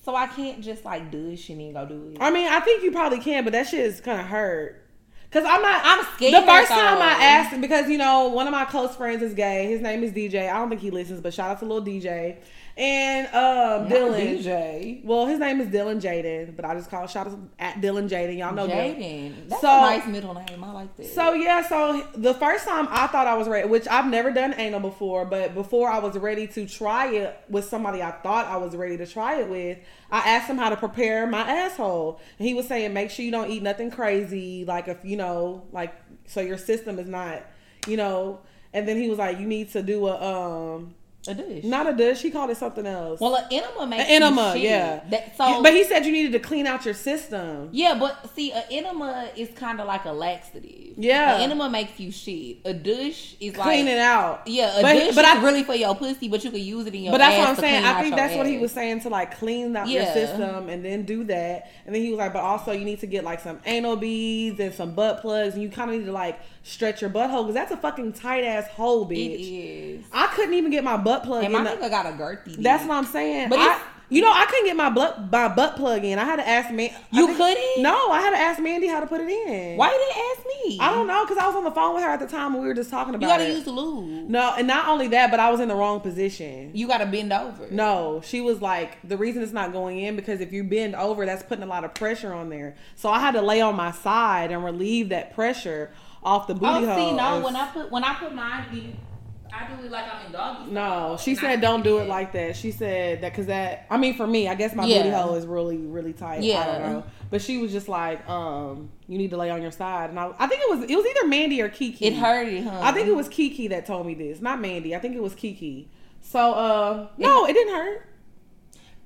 so I can't just like douche and then go do it. I mean, I think you probably can, but that shit is kind of hurt. Cause I'm not. I'm scared. the first time. I asked, because you know, one of my close friends is gay. His name is DJ. I don't think he listens, but shout out to little DJ and um, Dylan. DJ. Well, his name is Dylan Jaden, but I just call shout out at Dylan Jaden. Y'all know Dylan. Jaden. That's So- a nice middle name. I like that. So yeah, so the first time I thought I was ready, which I've never done anal before, but before I was ready to try it with somebody I thought I was ready to try it with, I asked him how to prepare my asshole, and he was saying make sure you don't eat nothing crazy, like if you know, like so your system is not, you know, and then he was like you need to do a um A douche. Not a douche. He called it something else. well, an enema makes An enema, you shit. yeah. That, so, but he said you needed to clean out your system. yeah, but see, an enema is kind of like a laxative. Yeah. an enema makes you shit. A douche is Clean like it out. Yeah, a But- douche but is I- really for your pussy, but you can use it in your. But that's ass what I'm saying. I think that's what he was saying to like clean out your system and then do that. And then he was like, but also you need to get like some anal beads and some butt plugs, and you kind of need to like stretch your butthole because that's a fucking tight ass hole, bitch. is. I couldn't even get my butt plug And in. my the- nigga got a girthy. that's what I'm saying. But I, you know, I couldn't get my butt my butt plug in. I had to ask man. You think- couldn't? No, I had to ask Mandy how to put it in. Why you didn't ask me? I don't know because I was on the phone with her at the time and we were just talking about it. You gotta it. use the lube. no, and not only that, but I was in the wrong position. You gotta bend over. No, she was like, the reason it's not going in because if you bend over, that's putting a lot of pressure on there. So I had to lay on my side and relieve that pressure off the booty Oh, hole. see, no. When I put when I put mine in, I do it like I'm in doggy. no, she And said don't do it in. like that. She said that because that, I mean, for me, I guess my Yeah. booty hole is really, really tight. Yeah. I don't know. But she was just like, um, you need to lay on your side. And I, I think it was, it was either Mandy or Kiki. It hurted, huh? I think it was Kiki that told me this, not Mandy. I think it was Kiki. So, uh, no, it didn't hurt.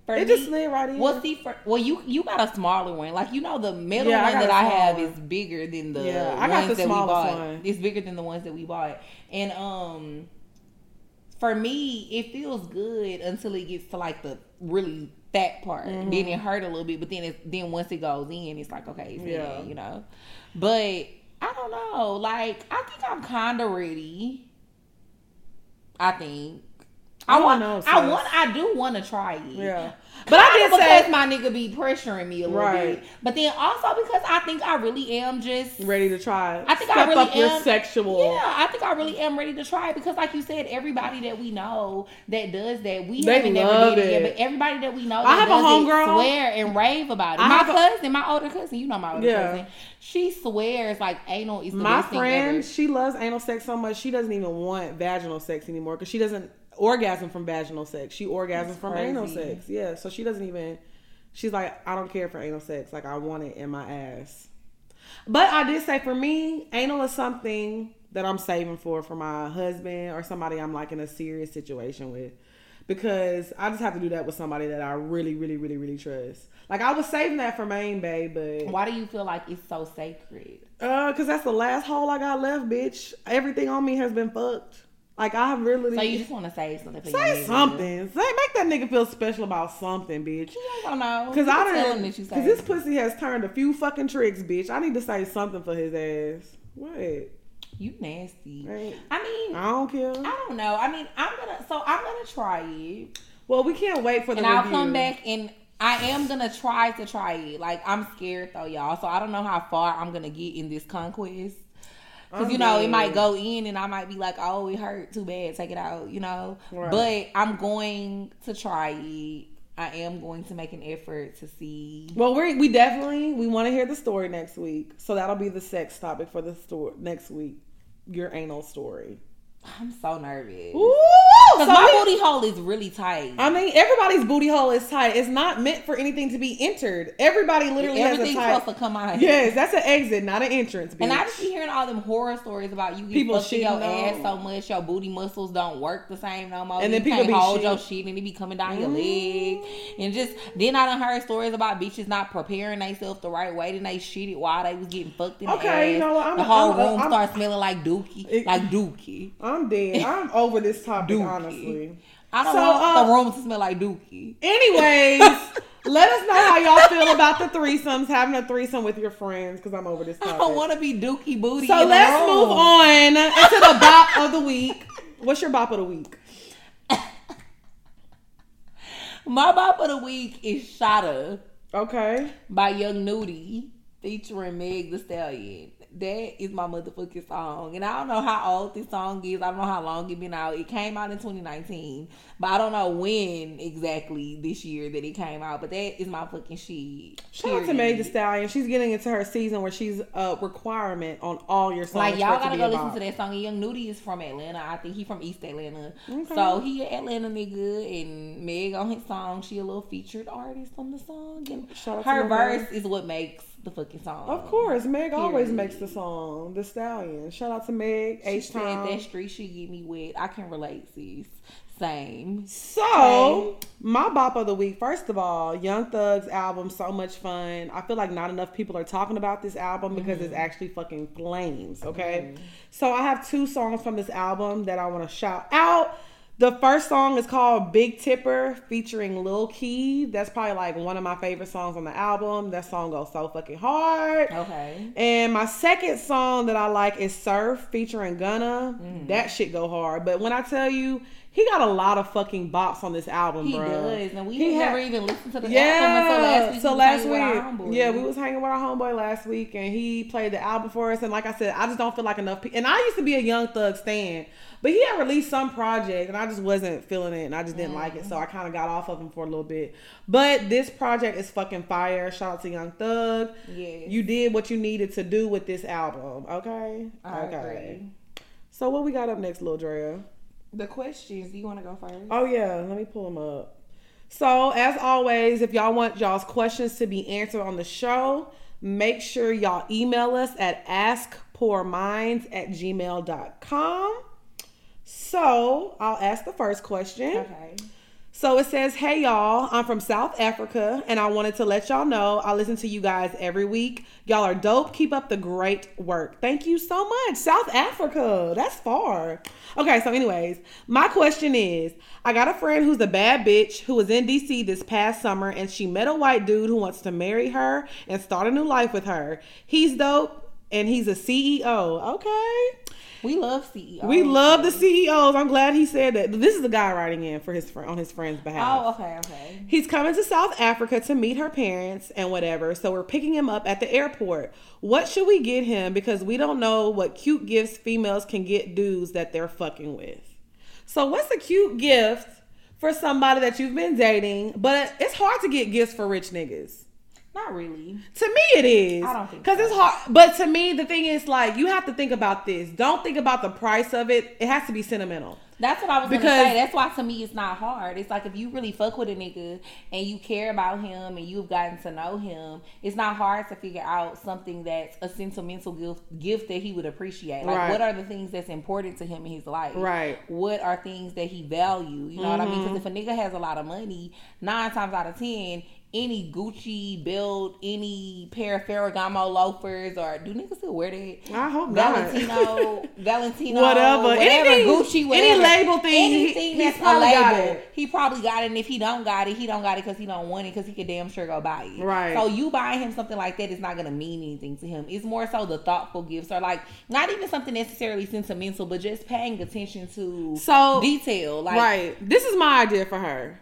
For It me- just slid right in. Well, see, for, well, you you got a smaller one. Like you know, the middle Yeah, one got that I have one. is bigger than the Yeah, I got ones the that we smallest bought. one. It's bigger than the ones that we bought, and um, for me, it feels good until it gets to like the really fat part. Mm-hmm. Then it hurt a little bit, but then it, then once it goes in, it's like okay, it's Yeah. in, you know. But I don't know. Like I think I'm kind of ready. I think. I I want. know, I want. I do want to try it. Yeah. But I did because say my nigga be pressuring me a little Right. bit. But then also because I think I really am just ready to try. it. I think I really up your am- sexual. Yeah, I think I really am ready to try it because like you said, everybody that we know that does that, we They haven't never did it yet, but everybody that we know I have a does it homegirl- swear and rave about it. I my have a- cousin, my older cousin, you know my older Yeah. cousin, she swears like anal is the My best thing friend, she loves anal sex so much she doesn't even want vaginal sex anymore because she doesn't orgasm from vaginal sex. She orgasms from anal sex. Yeah, so she doesn't even. She's like, I don't care for anal sex. Like I want it in my ass. But I did say for me, anal is something that I'm saving for for my husband or somebody I'm like in a serious situation with. Because I just have to do that with somebody that I really, really, really, really trust. Like I was saving that for main bae, but Why do you feel like it's so sacred? uh, cause that's the last hole I got left, bitch. Everything on me has been fucked. Like I really So you just want to say something for say something. Say make that nigga feel special about something, bitch. I don't know. Cause You I can tell him don't. that you Cause this pussy has turned a few fucking tricks, bitch. I need to say something for his ass. What? You nasty. Right. I mean, I don't care. I don't know. I mean, I'm gonna so I'm gonna try it, Well, we can't wait for the and I'll come back and I am gonna try to try it. Like I'm scared though, y'all. So I don't know how far I'm gonna get in this conquest. Cause you know it might go in, and I might be like, "Oh, it hurt too bad, take it out," you know. Right. But I'm going to try it. I am going to make an effort to see. Well, we we definitely we want to hear the story next week, so that'll be the sex topic for the store next week. Your anal story. I'm so nervous Ooh, because so my booty hole is really tight. I mean, everybody's booty hole is tight. It's not meant for anything to be entered. Everybody literally has a tight. supposed to come out. Yes, that's an exit, not an entrance. Bitch. And I just be hearing all them horror stories about you People in your shitting ass on- so much your booty muscles don't work the same no more. And then you people can't be hold shit- your shit and it be coming down your mm. leg. And just then I done heard stories about bitches not preparing themselves the right way. Then they shit it while they was getting fucked in the Okay, ass. you know what, I'm- the whole I'm- room I'm- starts smelling like dookie, It- like dookie. I'm dead. I'm over this topic, Dookie. honestly. I don't So, want uh, the room to smell like dookie. Anyways, let us know how y'all feel about the threesomes, having a threesome with your friends, because I'm over this I don't want to be dookie booty. so let's move on into the bop of the week. What's your bop of the week? My bop of the week is Shada. Okay. by Young Nudy featuring Meg Thee Stallion. That is my motherfucking song. And I don't know how old this song is. I don't know how long it been out. It came out in 2019. But I don't know when exactly this year that it came out. But that is my fucking shit. Shout out to Meg Thee Stallion. She's getting into her season where she's a requirement on all your songs. Like y'all gotta go listen to that song. And Young Nudy is from Atlanta. I think he from East Atlanta. Okay. So he an Atlanta nigga and Meg on his song. She a little featured artist on the song. And Shout out her verse is what makes the fucking song. Of course, Meg always makes the song. The Stallion. Shout out to Meg. She H said time. that street should get me wet. I can relate, sis. Same. So, my bop of the week, first of all, Young Thug's album, so much fun. I feel like not enough people are talking about this album because Mm-hmm. it's actually fucking flames, okay? So, I have two songs from this album that I want to shout out. The first song is called Big Tipper featuring Lil Keed. That's probably like one of my favorite songs on the album. That song goes so fucking hard. Okay. And my second song that I like is Surf featuring Gunna. Mm. That shit go hard. But when I tell you, he got a lot of fucking bops on this album, He bro. does, and we He had- never even listened to the yeah. album until last week. So We last hanging with our week, yeah, we was hanging with our homeboy last week, and he played the album for us. And like I said, I just don't feel like enough. people. And I used to be a Young Thug stan, but he had released some project, and I just wasn't feeling it, and I just didn't like it. So I mm. kind of got off of him for a little bit. But this project is fucking fire. Shout out to Young Thug. Yes. You did what you needed to do with this album. Okay. I okay. agree. So what we got up next, Lil Drea? The questions. Do you want to go first? Oh yeah, let me pull them up. So as always, if y'all want y'all's questions to be answered on the show, make sure y'all email us at askpoorminds at gmail.com. So I'll ask the first question. Okay. So it says, Hey y'all, I'm from South Africa and I wanted to let y'all know I listen to you guys every week. Y'all are dope. Keep up the great work. Thank you so much. South Africa. That's far. Okay, so, anyways, my question is I got a friend who's a bad bitch who was in DC this past summer and she met a white dude who wants to marry her and start a new life with her. He's dope and he's a CEO. Okay. We love CEOs. We love the CEOs. I'm glad he said that. This is the guy writing in for his friend on his friend's behalf. Oh, okay, okay. He's coming to South Africa to meet her parents and whatever. So we're picking him up at the airport. What should we get him? Because we don't know what cute gifts females can get dudes that they're fucking with. So what's a cute gift for somebody that you've been dating? But it's hard to get gifts for rich niggas. Not really. To me, it is. I don't think because so. it's hard. But to me, the thing is, like, you have to think about this. Don't think about the price of it. It has to be sentimental. That's what I was Because- gonna say. That's why to me it's not hard. It's like if you really fuck with a nigga and you care about him and you've gotten to know him, it's not hard to figure out something that's a sentimental gift gift that he would appreciate. Like Right. what are the things that's important to him in his life? Right. What are things that he value? You know what I mean? Mm-hmm. Because if a nigga has a lot of money, nine times out of ten. Any Gucci belt, any pair of Ferragamo loafers, or do niggas still wear that? I hope not. Valentino, Valentino, Whatever. whatever, Anything- Gucci, any whatever. label thing, he- anything he's that's a label, it. he probably got it. And if he don't got it, he don't got it because he don't want it because he could damn sure go buy it. Right. So you buying him something like that is not gonna mean anything to him. It's more so the thoughtful gifts or like not even something necessarily sentimental, but just paying attention to So- detail. Like right. This is my idea for her.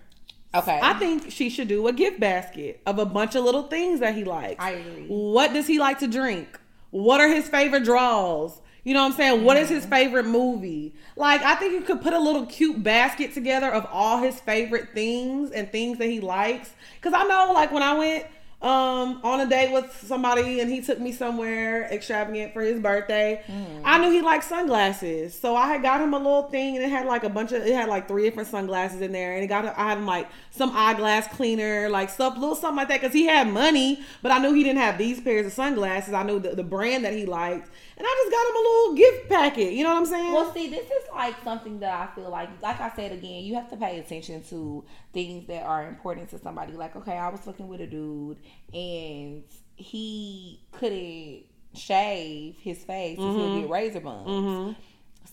Okay, I think she should do a gift basket of a bunch of little things that he likes. I agree. What does he like to drink? What are his favorite draws? You know what I'm saying? What is his Mm-hmm. favorite movie? Like, I think you could put a little cute basket together of all his favorite things and things that he likes. Cause I know, like, when I went um on a date with somebody and he took me somewhere extravagant for his birthday, Mm. I knew he liked sunglasses. So I had got him a little thing and it had like a bunch of it had like three different sunglasses in there and it got I had him like some eyeglass cleaner, like stuff, little something like that, because he had money, but I knew he didn't have these pairs of sunglasses. I knew the, the brand that he liked, and I just got him a little gift packet. You know what I'm saying? Well, see, this is like something that I feel like, like I said again, you have to pay attention to things that are important to somebody. Like, okay, I was fucking with a dude and he couldn't shave his face mm he'll get razor bumps.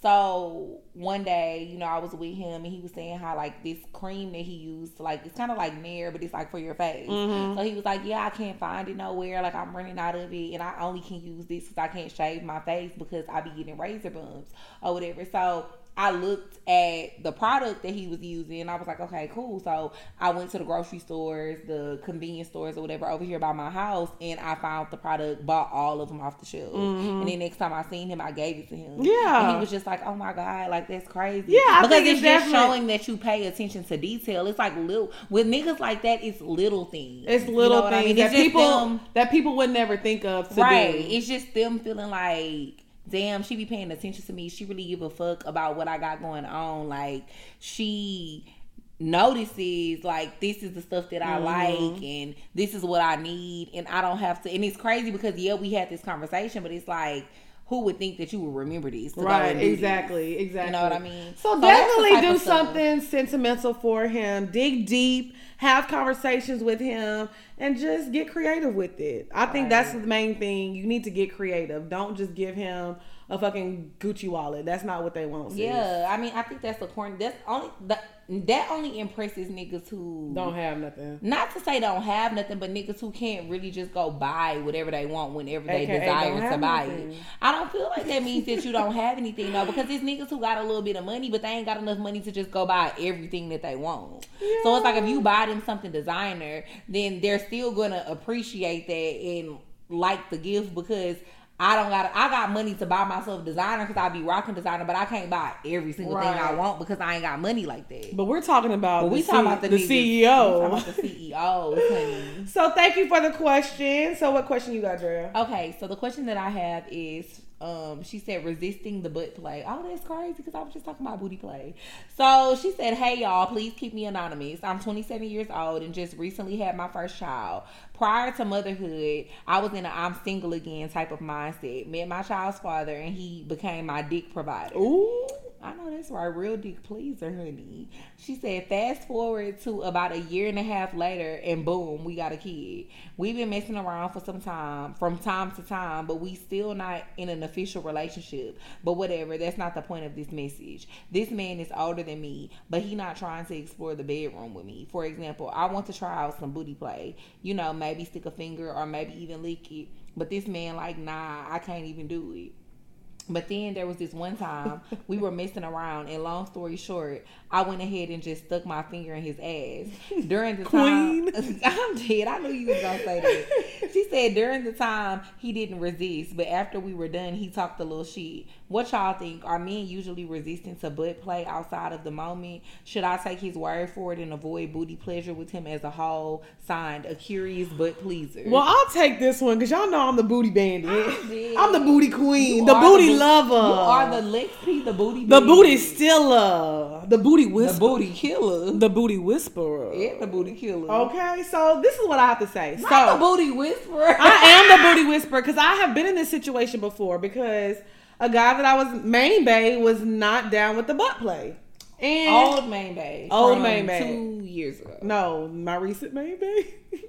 So one day, you know, I was with him and he was saying how like this cream that he used, like it's kind of like Nair, but it's like for your face. Mm-hmm. So he was like, "Yeah, I can't find it nowhere. Like I'm running out of it, and I only can use this because I can't shave my face because I be getting razor bumps or whatever." So I looked at the product that he was using, and I was like, "Okay, cool." So I went to the grocery stores, the convenience stores, or whatever over here by my house, and I found the product, bought all of them off the shelf, mm-hmm. and then next time I seen him, I gave it to him. Yeah. and he was just like, "Oh my god, like that's crazy." Yeah, I because it's it's just showing that you pay attention to detail. It's like little with niggas like that. It's little things. it's You little know what I things mean? that people them- that people would never think of to right. do. It's just them feeling like. Damn, she be paying attention to me. She really give a fuck about what I got going on. Like she notices like this is the stuff that I Mm-hmm. like and this is what I need and I don't have to and it's crazy because yeah we had this conversation but it's like who would think that you would remember these? Right, exactly, exactly. You know what I mean? So, the definitely do something sentimental for him. Dig deep, have conversations with him, and just get creative with it. I think that's the main thing. You need to get creative. Don't just give him a fucking Gucci wallet. That's not what they want. sis. Yeah, I mean I think that's the corny that's only that that only impresses niggas who Don't have nothing. not to say don't have nothing, but niggas who can't really just go buy whatever they want whenever they AKA desire to buy nothing. it. I don't feel like that means that you don't have anything though, because it's niggas who got a little bit of money, but they ain't got enough money to just go buy everything that they want. So it's like if you buy them something designer, then they're still gonna appreciate that and like the gift because. I don't got I got money to buy myself designer because I be rocking designer, but I can't buy every single thing I want because I ain't got money like that. But we're talking about But the, we C- talking about the, the niggas. CEO. talking about the CEO, honey. So thank you for the question. So what question you got, Drea? Okay, so the question that I have is, um, she said resisting the butt play. Oh, that's crazy because I was just talking about booty play. So she said, "Hey y'all, please keep me anonymous. I'm 27 years old and just recently had my first child. Prior to motherhood, I was in a I'm single again type of mindset. Met my child's father and he became my dick provider. Ooh. I know that's right. Real dick pleaser, honey. She said, fast forward to about a year and a half later, and boom, we got a kid. We've been messing around for some time, from time to time, but we still not in an official relationship. But whatever, that's not the point of this message. This man is older than me, but he not trying to explore the bedroom with me. For example, I want to try out some booty play. You know, maybe stick a finger or maybe even lick it. But this man like, nah, I can't even do it. But then there was this one time we were messing around, and long story short, I went ahead and just stuck my finger in his ass. During the time, I'm dead. I knew you was gonna say that. She said during the time he didn't resist, but after we were done, he talked a little shit. What y'all think? Are men usually resistant to butt play outside of the moment? Should I take his word for it and avoid booty pleasure with him as a whole? Signed, a curious butt pleaser. Well, I'll take this one because y'all know I'm the booty bandit. I'm the booty queen, You the booty bo- lover. You are the Lex P, the booty. the baby. booty stiller, the booty whisperer, the booty killer. the booty whisperer. Yeah, the booty killer. Okay, so this is what I have to say. Not so the booty whisperer. I am the booty whisperer because I have been in this situation before because a guy that I was main bay was not down with the butt play. And Old main bay. Old main bay. Two years ago. no, my recent main bay.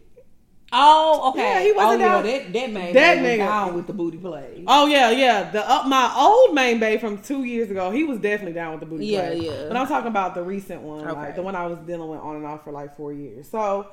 Oh, okay. Yeah, he wasn't oh, yeah, down- that that main That bay was nigga. down with the booty play. oh yeah, yeah. The uh, my old main bay from two years ago, he was definitely down with the booty Yeah, play. yeah. But I'm talking about the recent one, Okay. like the one I was dealing with on and off for like four years. So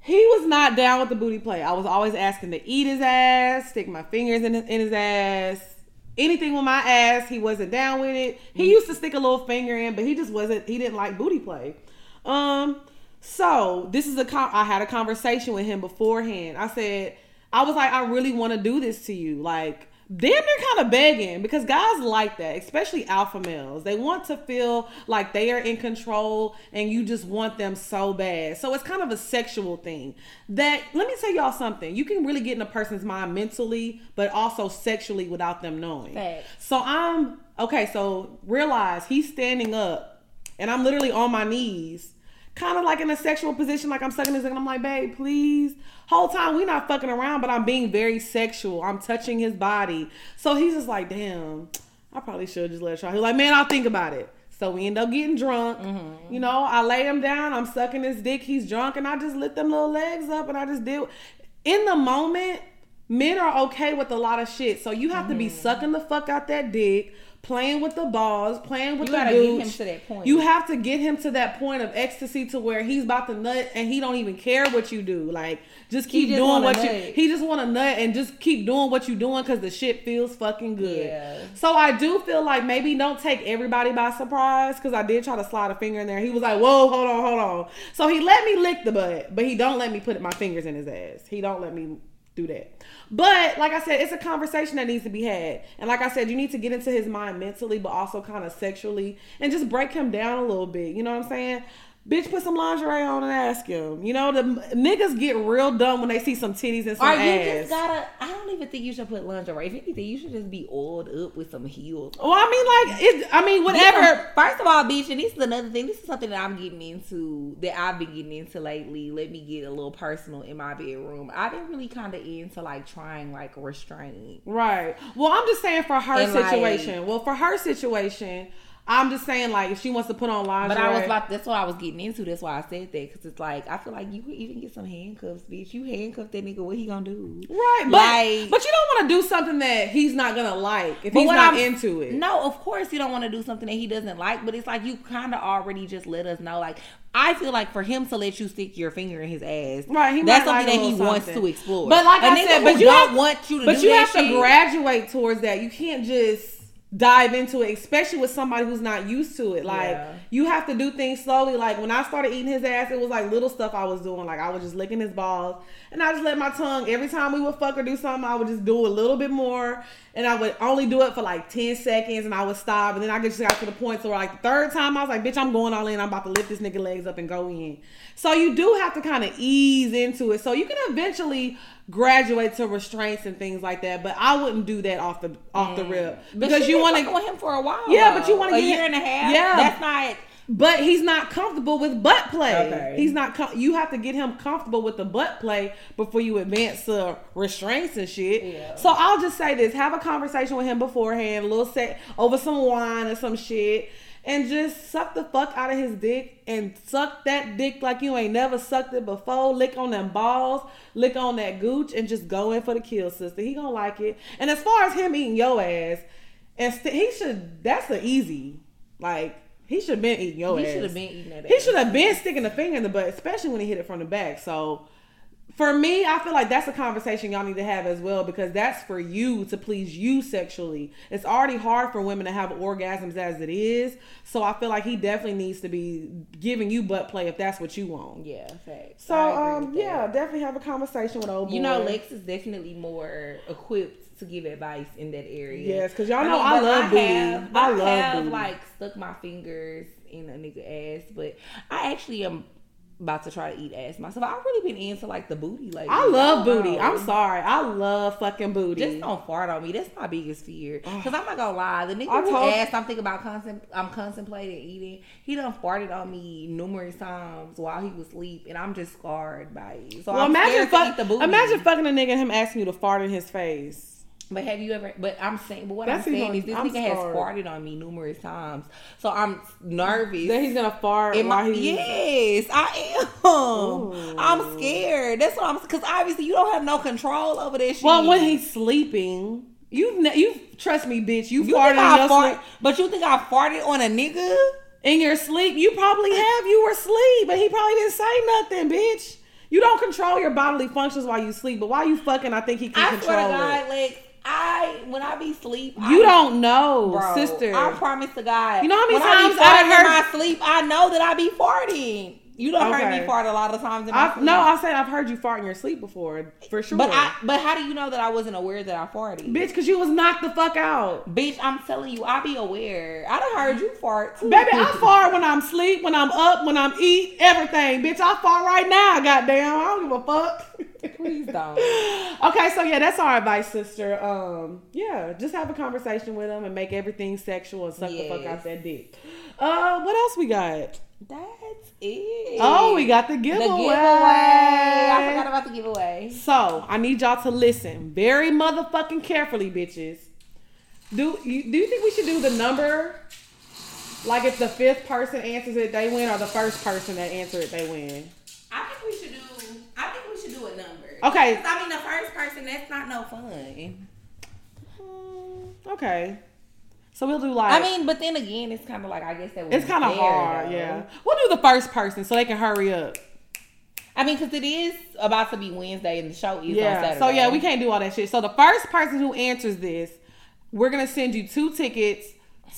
he was not down with the booty play. I was always asking to eat his ass, stick my fingers in his, in his ass. Anything with my ass, he wasn't down with it. He used to stick a little finger in, but he just wasn't. He didn't like booty play. Um, so this is a con- I had a conversation with him beforehand. I said I was like, I really want to do this to you, like. Damn, they're kind of begging because guys like that, especially alpha males. They want to feel like they are in control and you just want them so bad. So it's kind of a sexual thing. That let me tell y'all something. You can really get in a person's mind mentally, but also sexually without them knowing. Facts. So I'm okay. So realize he's standing up, and I'm literally on my knees, kind of like in a sexual position, like I'm sucking his dick. And I'm like, babe, please. Whole time we not fucking around, but I'm being very sexual. I'm touching his body. So he's just like, damn, I probably should just let it try. He's like, man, I'll think about it. So we end up getting drunk. You know, I lay him down. I'm sucking his dick. He's drunk, and I just lift them little legs up, and I just did. In the moment, men are okay with a lot of shit. So you have to be Mm-hmm. sucking the fuck out that dick, playing with the balls, playing with You the gotta get him to that point. You have to get him to that point of ecstasy to where he's about to nut and he don't even care what you do. Like just keep just doing what nut. you. He just want to nut and just keep doing what you doing because the shit feels fucking good. Yeah. So I do feel like maybe don't take everybody by surprise because I did try to slide a finger in there. He was like, "Whoa, hold on, hold on." So he let me lick the butt, but he don't let me put my fingers in his ass. He don't let me do that. But like I said, it's a conversation that needs to be had. And like I said, you need to get into his mind mentally, but also kind of sexually, and just break him down a little bit. You know what I'm saying? Bitch, put some lingerie on and ask him. You know, the niggas get real dumb when they see some titties and some ass. you just gotta. I don't even think you should put lingerie. If anything, you should just be oiled up with some heels. well, I mean, like, it. I mean, Whatever. whatever. First of all, bitch, and this is another thing. This is something that I'm getting into that I've been getting into lately. Let me get a little personal in my bedroom. I've been really kind of into like trying like restraint. Right. Well, I'm just saying for her And, like- situation. well, for her situation, I'm just saying like if she wants to put on lingerie. But I was about. That's what I was getting into. That's why I said that because it's like I feel like you could even get some handcuffs, bitch. You handcuff that nigga. What he gonna do? right, but Like- but you don't want to do something that he's not gonna like if he's not I'm- into it. No, of course you don't want to do something that he doesn't like, but it's like you kind of already just let us know. Like I feel like for him to let you stick your finger in his ass, Right, he that's might like something that he little wants to explore. But like A I said, but you don't have- want you to But you have to graduate towards that. You can't just dive into it, especially with somebody who's not used to it. Like Yeah. you have to do things slowly. Like when I started eating his ass, it was like little stuff I was doing. Like I was just licking his balls, and I just let my tongue. Every time we would fuck or do something, I would just do a little bit more, and I would only do it for like ten seconds, and I would stop, and then I just got to the point so like the third time I was like, "Bitch, I'm going all in. I'm about to lift this nigga legs up and go in." So you do have to kind of ease into it, so you can eventually graduate to restraints and things like that. But I wouldn't do that off the off the rip Mm. Because you want to. go him for a while. Yeah, but you wanna a get- year and a half. Yeah. that's not. But he's not comfortable with butt play. Okay. He's not. Com- you have to get him comfortable with the butt play before you advance to restraints and shit. Yeah. So I'll just say this: have a conversation with him beforehand, a little set over some wine or some shit, and just suck the fuck out of his dick and suck that dick like you ain't never sucked it before. Lick on them balls, lick on that gooch, and just go in for the kill, sister. He gonna like it. And as far as him eating your ass, and st- he should. That's the easy. Like he should have been eating your He ass. should have been eating that. He should have been sticking the finger in the butt, especially when he hit it from the back. So, for me, I feel like that's a conversation y'all need to have as well because that's for you to please you sexually. It's already hard for women to have orgasms as it is. So, I feel like he definitely needs to be giving you butt play if that's what you want. Yeah, facts. So, um, yeah, definitely have a conversation with old boy. You know, Lex is definitely more equipped to give advice in that area. Yes, because y'all know I but love booty. Have, I I, love have booty. like stuck my fingers in a nigga ass, but I actually am about to try to eat ass myself. I've really been into like the booty. Like I love don't booty. know. I'm sorry. I love fucking booty. Just don't fart on me. That's my biggest fear. Cause I'm not gonna lie, the nigga I who ass I'm thinking about contem- I'm contemplating eating. He done farted on me numerous times while he was asleep, and I'm just scarred by it. So well, I'm imagine, fuck, eat the booty. imagine fucking a nigga and him asking you to fart in his face. But have you ever? But I'm saying, but what That's I'm saying is, this I'm nigga has farted on me numerous times, so I'm nervous. That he's gonna fart Am I- yes, I am. I'm scared. That's what I'm. Because obviously, you don't have no control over shit. Well, when he's sleeping, you you trust me, bitch. You, you farted in your fart, sleep. but you think I farted on a nigga? In your sleep, you probably have. You were asleep, but he probably didn't say nothing, bitch. You don't control your bodily functions while you sleep, but while you fucking, I think he can I control swear to it. Like I when I be sleep, You I, don't know, bro, sister. I promise to God. You know how many when I times be I heard- my sleep? I know that I be farting. You don't heard me fart a lot of times in my I, sleep. no, I said I've heard you fart in your sleep before, for sure. But I but how do you know that I wasn't aware that I farted? bitch, because you was knocked the fuck out. Bitch, I'm telling you, I be aware. I done heard you fart too. Baby, I fart when I'm asleep, when I'm up, when I'm eat, everything. Bitch, I fart right now, goddamn. I don't give a fuck. Please don't. okay, so yeah, that's our advice, sister. Um, yeah, just have a conversation with them and make everything sexual and suck the fuck Yes. out that dick. Uh, what else we got? That's it. Oh, we got the the giveaway. giveaway. I forgot about the giveaway. So I need y'all to listen very motherfucking carefully, bitches. Do you do you think we should do the number? Like if the fifth person answers it, they win, or the first person that answers it, they win. I think we should do. I think we should do a number. Okay. I mean, the first person that's not no fun. Mm, okay. So we'll do like I mean, but then again, it's kind of like I guess that was it's kind of hard, though. yeah. We'll do the first person so they can hurry up. I mean, because it is about to be Wednesday and the show is on Saturday. So yeah, we can't do all that shit. So the first person who answers this, we're gonna send you two tickets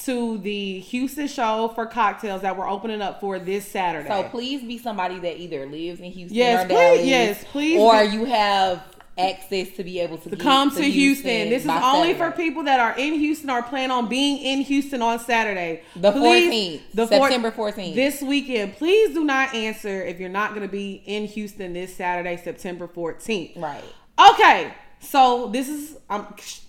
to the Houston show for cocktails that we're opening up for this Saturday. So please be somebody that either lives in Houston Yes, or please- Dallas, yes, please or be- you have access to be able to, to come to Houston. This is only for people that are in Houston or plan on being in Houston on Saturday. The Please- 14th, the September 14th. This weekend, please do not answer if you're not going to be in Houston this Saturday, September 14th. Right. Okay, so this is sh-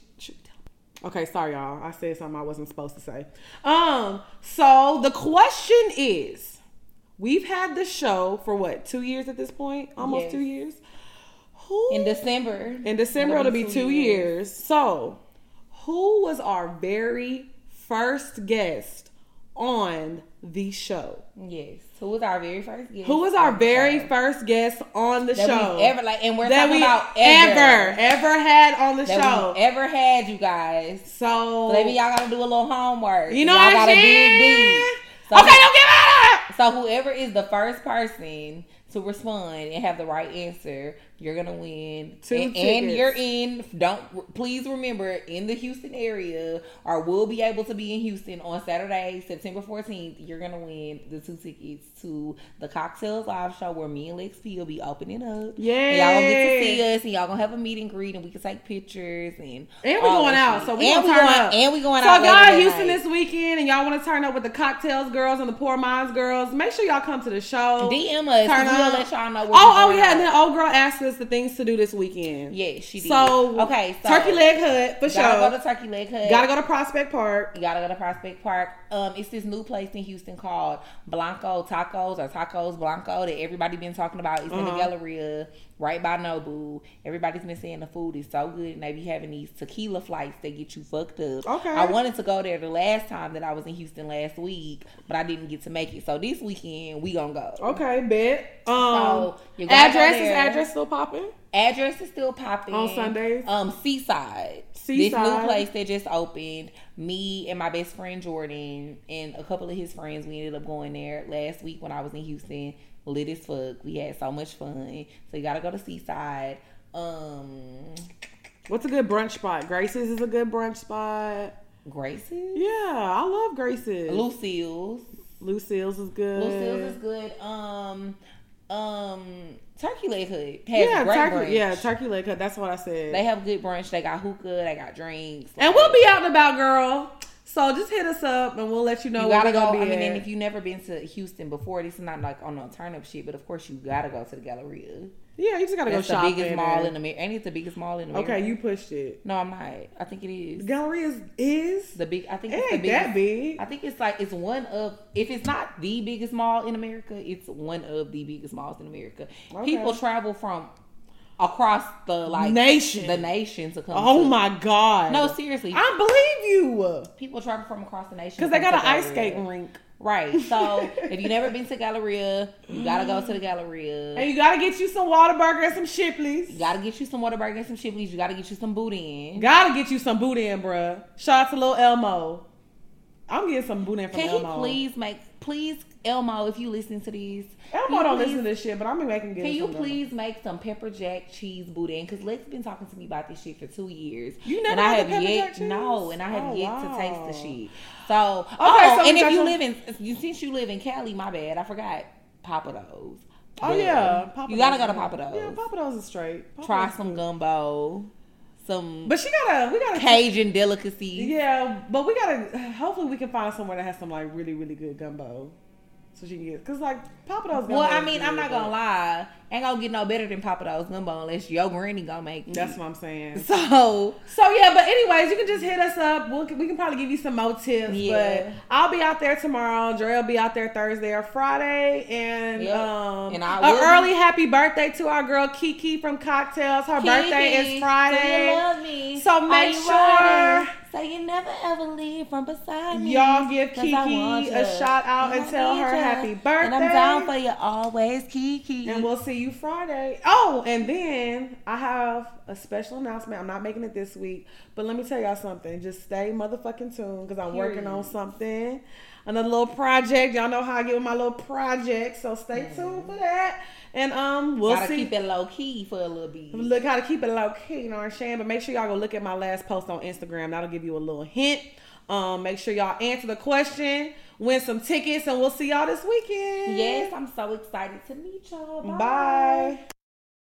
Okay, sorry y'all. I said something I wasn't supposed to say. Um, so the question is, we've had the show for what two years at this point? Almost Yes. two years. Who In December. in December it'll be two years. So, who was our very first guest on the show? Yes. Who was our very first guest? Who was our very show? first guest on the that show? ever like, and we're that talking we about ever ever, ever had on the that show. ever had, you guys. so So maybe y'all gotta do a little homework. you know y'all what I'm gotta dig deep. So, okay, don't give out. so whoever is the first person to respond and have the right answer, you're gonna win. Two and, and you're in. Don't please remember in the Houston area, or will be able to be in Houston on Saturday, September 14th. You're gonna win the two tickets to the Cocktails Live Show where me and Lex P will be opening up. Yeah. y'all gonna get to see us, and y'all gonna have a meet and greet, and we can take pictures and And we going out, shit. so we and gonna we turn going, up. and we going So out. So y'all Houston night. this weekend and y'all want to turn up with the cocktails girls and the poor minds girls, make sure y'all come to the show. DM us. Turn we'll let y'all know. Where Oh, oh yeah, out. and then old girl asked us the things to do this weekend. Yes, she did. So okay, so Turkey Leg Hut for Gotta sure. go to Turkey Leg Hut. Gotta go to Prospect Park. You gotta go to Prospect Park. Um, it's this new place in Houston called Blanco Tacos or Tacos Blanco that everybody been talking about. It's in the Uh-huh. Galleria right by Nobu. Everybody's been saying the food is so good and they be having these tequila flights that get you fucked up. Okay. I wanted to go there the last time that I was in Houston last week, but I didn't get to make it. So this weekend we gonna go. Okay, bet. Um, So, gotta go address is address still popping. Address is still popping On Sundays? Um, Seaside. Seaside. This new place that just opened. Me and my best friend Jordan and a couple of his friends. We ended up going there last week when I was in Houston. Lit as fuck. We had so much fun. So you gotta go to Seaside. Um, What's a good brunch spot? Grace's is a good brunch spot. Grace's, Yeah, I love Grace's. Lucille's. Lucille's is good. Lucille's is good. Um, um, Turkey Leg Hut. has yeah, great turkey. brunch. Yeah, turkey leg Hut. That's what I said. They have good brunch. They got hookah. They got drinks. and we'll be out and about, girl. So just hit us up and we'll let you know You gotta go. I be mean, at. and if you've never been to Houston before, this is not like on no turn up shit. But of course, you gotta go to the Galleria. Yeah, you just gotta That's go the shopping. biggest mall in America, and it's the biggest mall in America. Okay, you pushed it. No, I'm not. I think it is Galleria is, is the big. I think it it's the ain't biggest. that big. I think it's like it's one of if it's not the biggest mall in America, it's one of the biggest malls in America. Okay. People travel from across the like Nation. the nation to come. Oh to- my god. No, seriously, I believe you people travel from across the nation because they got an ice skating rink. Right. So if you've never been to Galleria, you gotta go to the Galleria. And you gotta get you some Whataburger and some Shipley's. You gotta get you some Whataburger and some Shipley's. You gotta get you some booty in. Gotta get you some boudin, bruh. Shout out to Lil Elmo. I'm getting some booty in from Can he Elmo. please make please Elmo if you listen to these, Elmo don't please- listen to this shit, but I'm gonna make him get Can you please make some pepper jack cheese boudin? Because Lex been talking to me about this shit for two years. You never and I have yet no, and I have Oh, yet wow. to taste the shit. So oh, so and if you some- live in you, since you live in Cali, my bad, I forgot Pappadeaux. Oh yeah, you gotta go to Pappadeaux. Yeah, Pappadeaux is straight. Try some gumbo, some But she gotta, we gotta. Cajun delicacies. Yeah, but we gotta. Hopefully, we can find somewhere that has some like really, really good gumbo, so she can get. Cause like Pappadeaux. Well, I mean, I'm not gonna lie. Ain't gonna get no better than Pappadeaux gumbo unless your granny gonna make it. That's what I'm saying. so. So yeah, but anyways, you can just hit us up. We'll, we can probably give you some more tips. Yeah. But I'll be out there tomorrow. Dre will be out there Thursday or Friday, and Yep. um, And I an will be- early happy birthday to our girl Kiki from Cocktails. Her birthday Kiki, is Do you Friday. love me? So make sure- riding? So you never ever leave from beside me. Y'all give Kiki a shout out and I tell her ya. happy birthday. And I'm down for you always, Kiki. And we'll see you Friday. Oh, and then I have a special announcement. I'm not making it this week, but let me tell y'all something. Just stay motherfucking tuned because I'm working on something. Another little project. Y'all know how I get with my little project, so stay tuned for that. And um, we'll Gotta see. keep it low key for a little bit. Look how to keep it low key, you know what I'm saying? But make sure y'all go look at my last post on Instagram. That'll give you a little hint. Um, make sure y'all answer the question, win some tickets, and we'll see y'all this weekend. Yes, I'm so excited to meet y'all. Bye.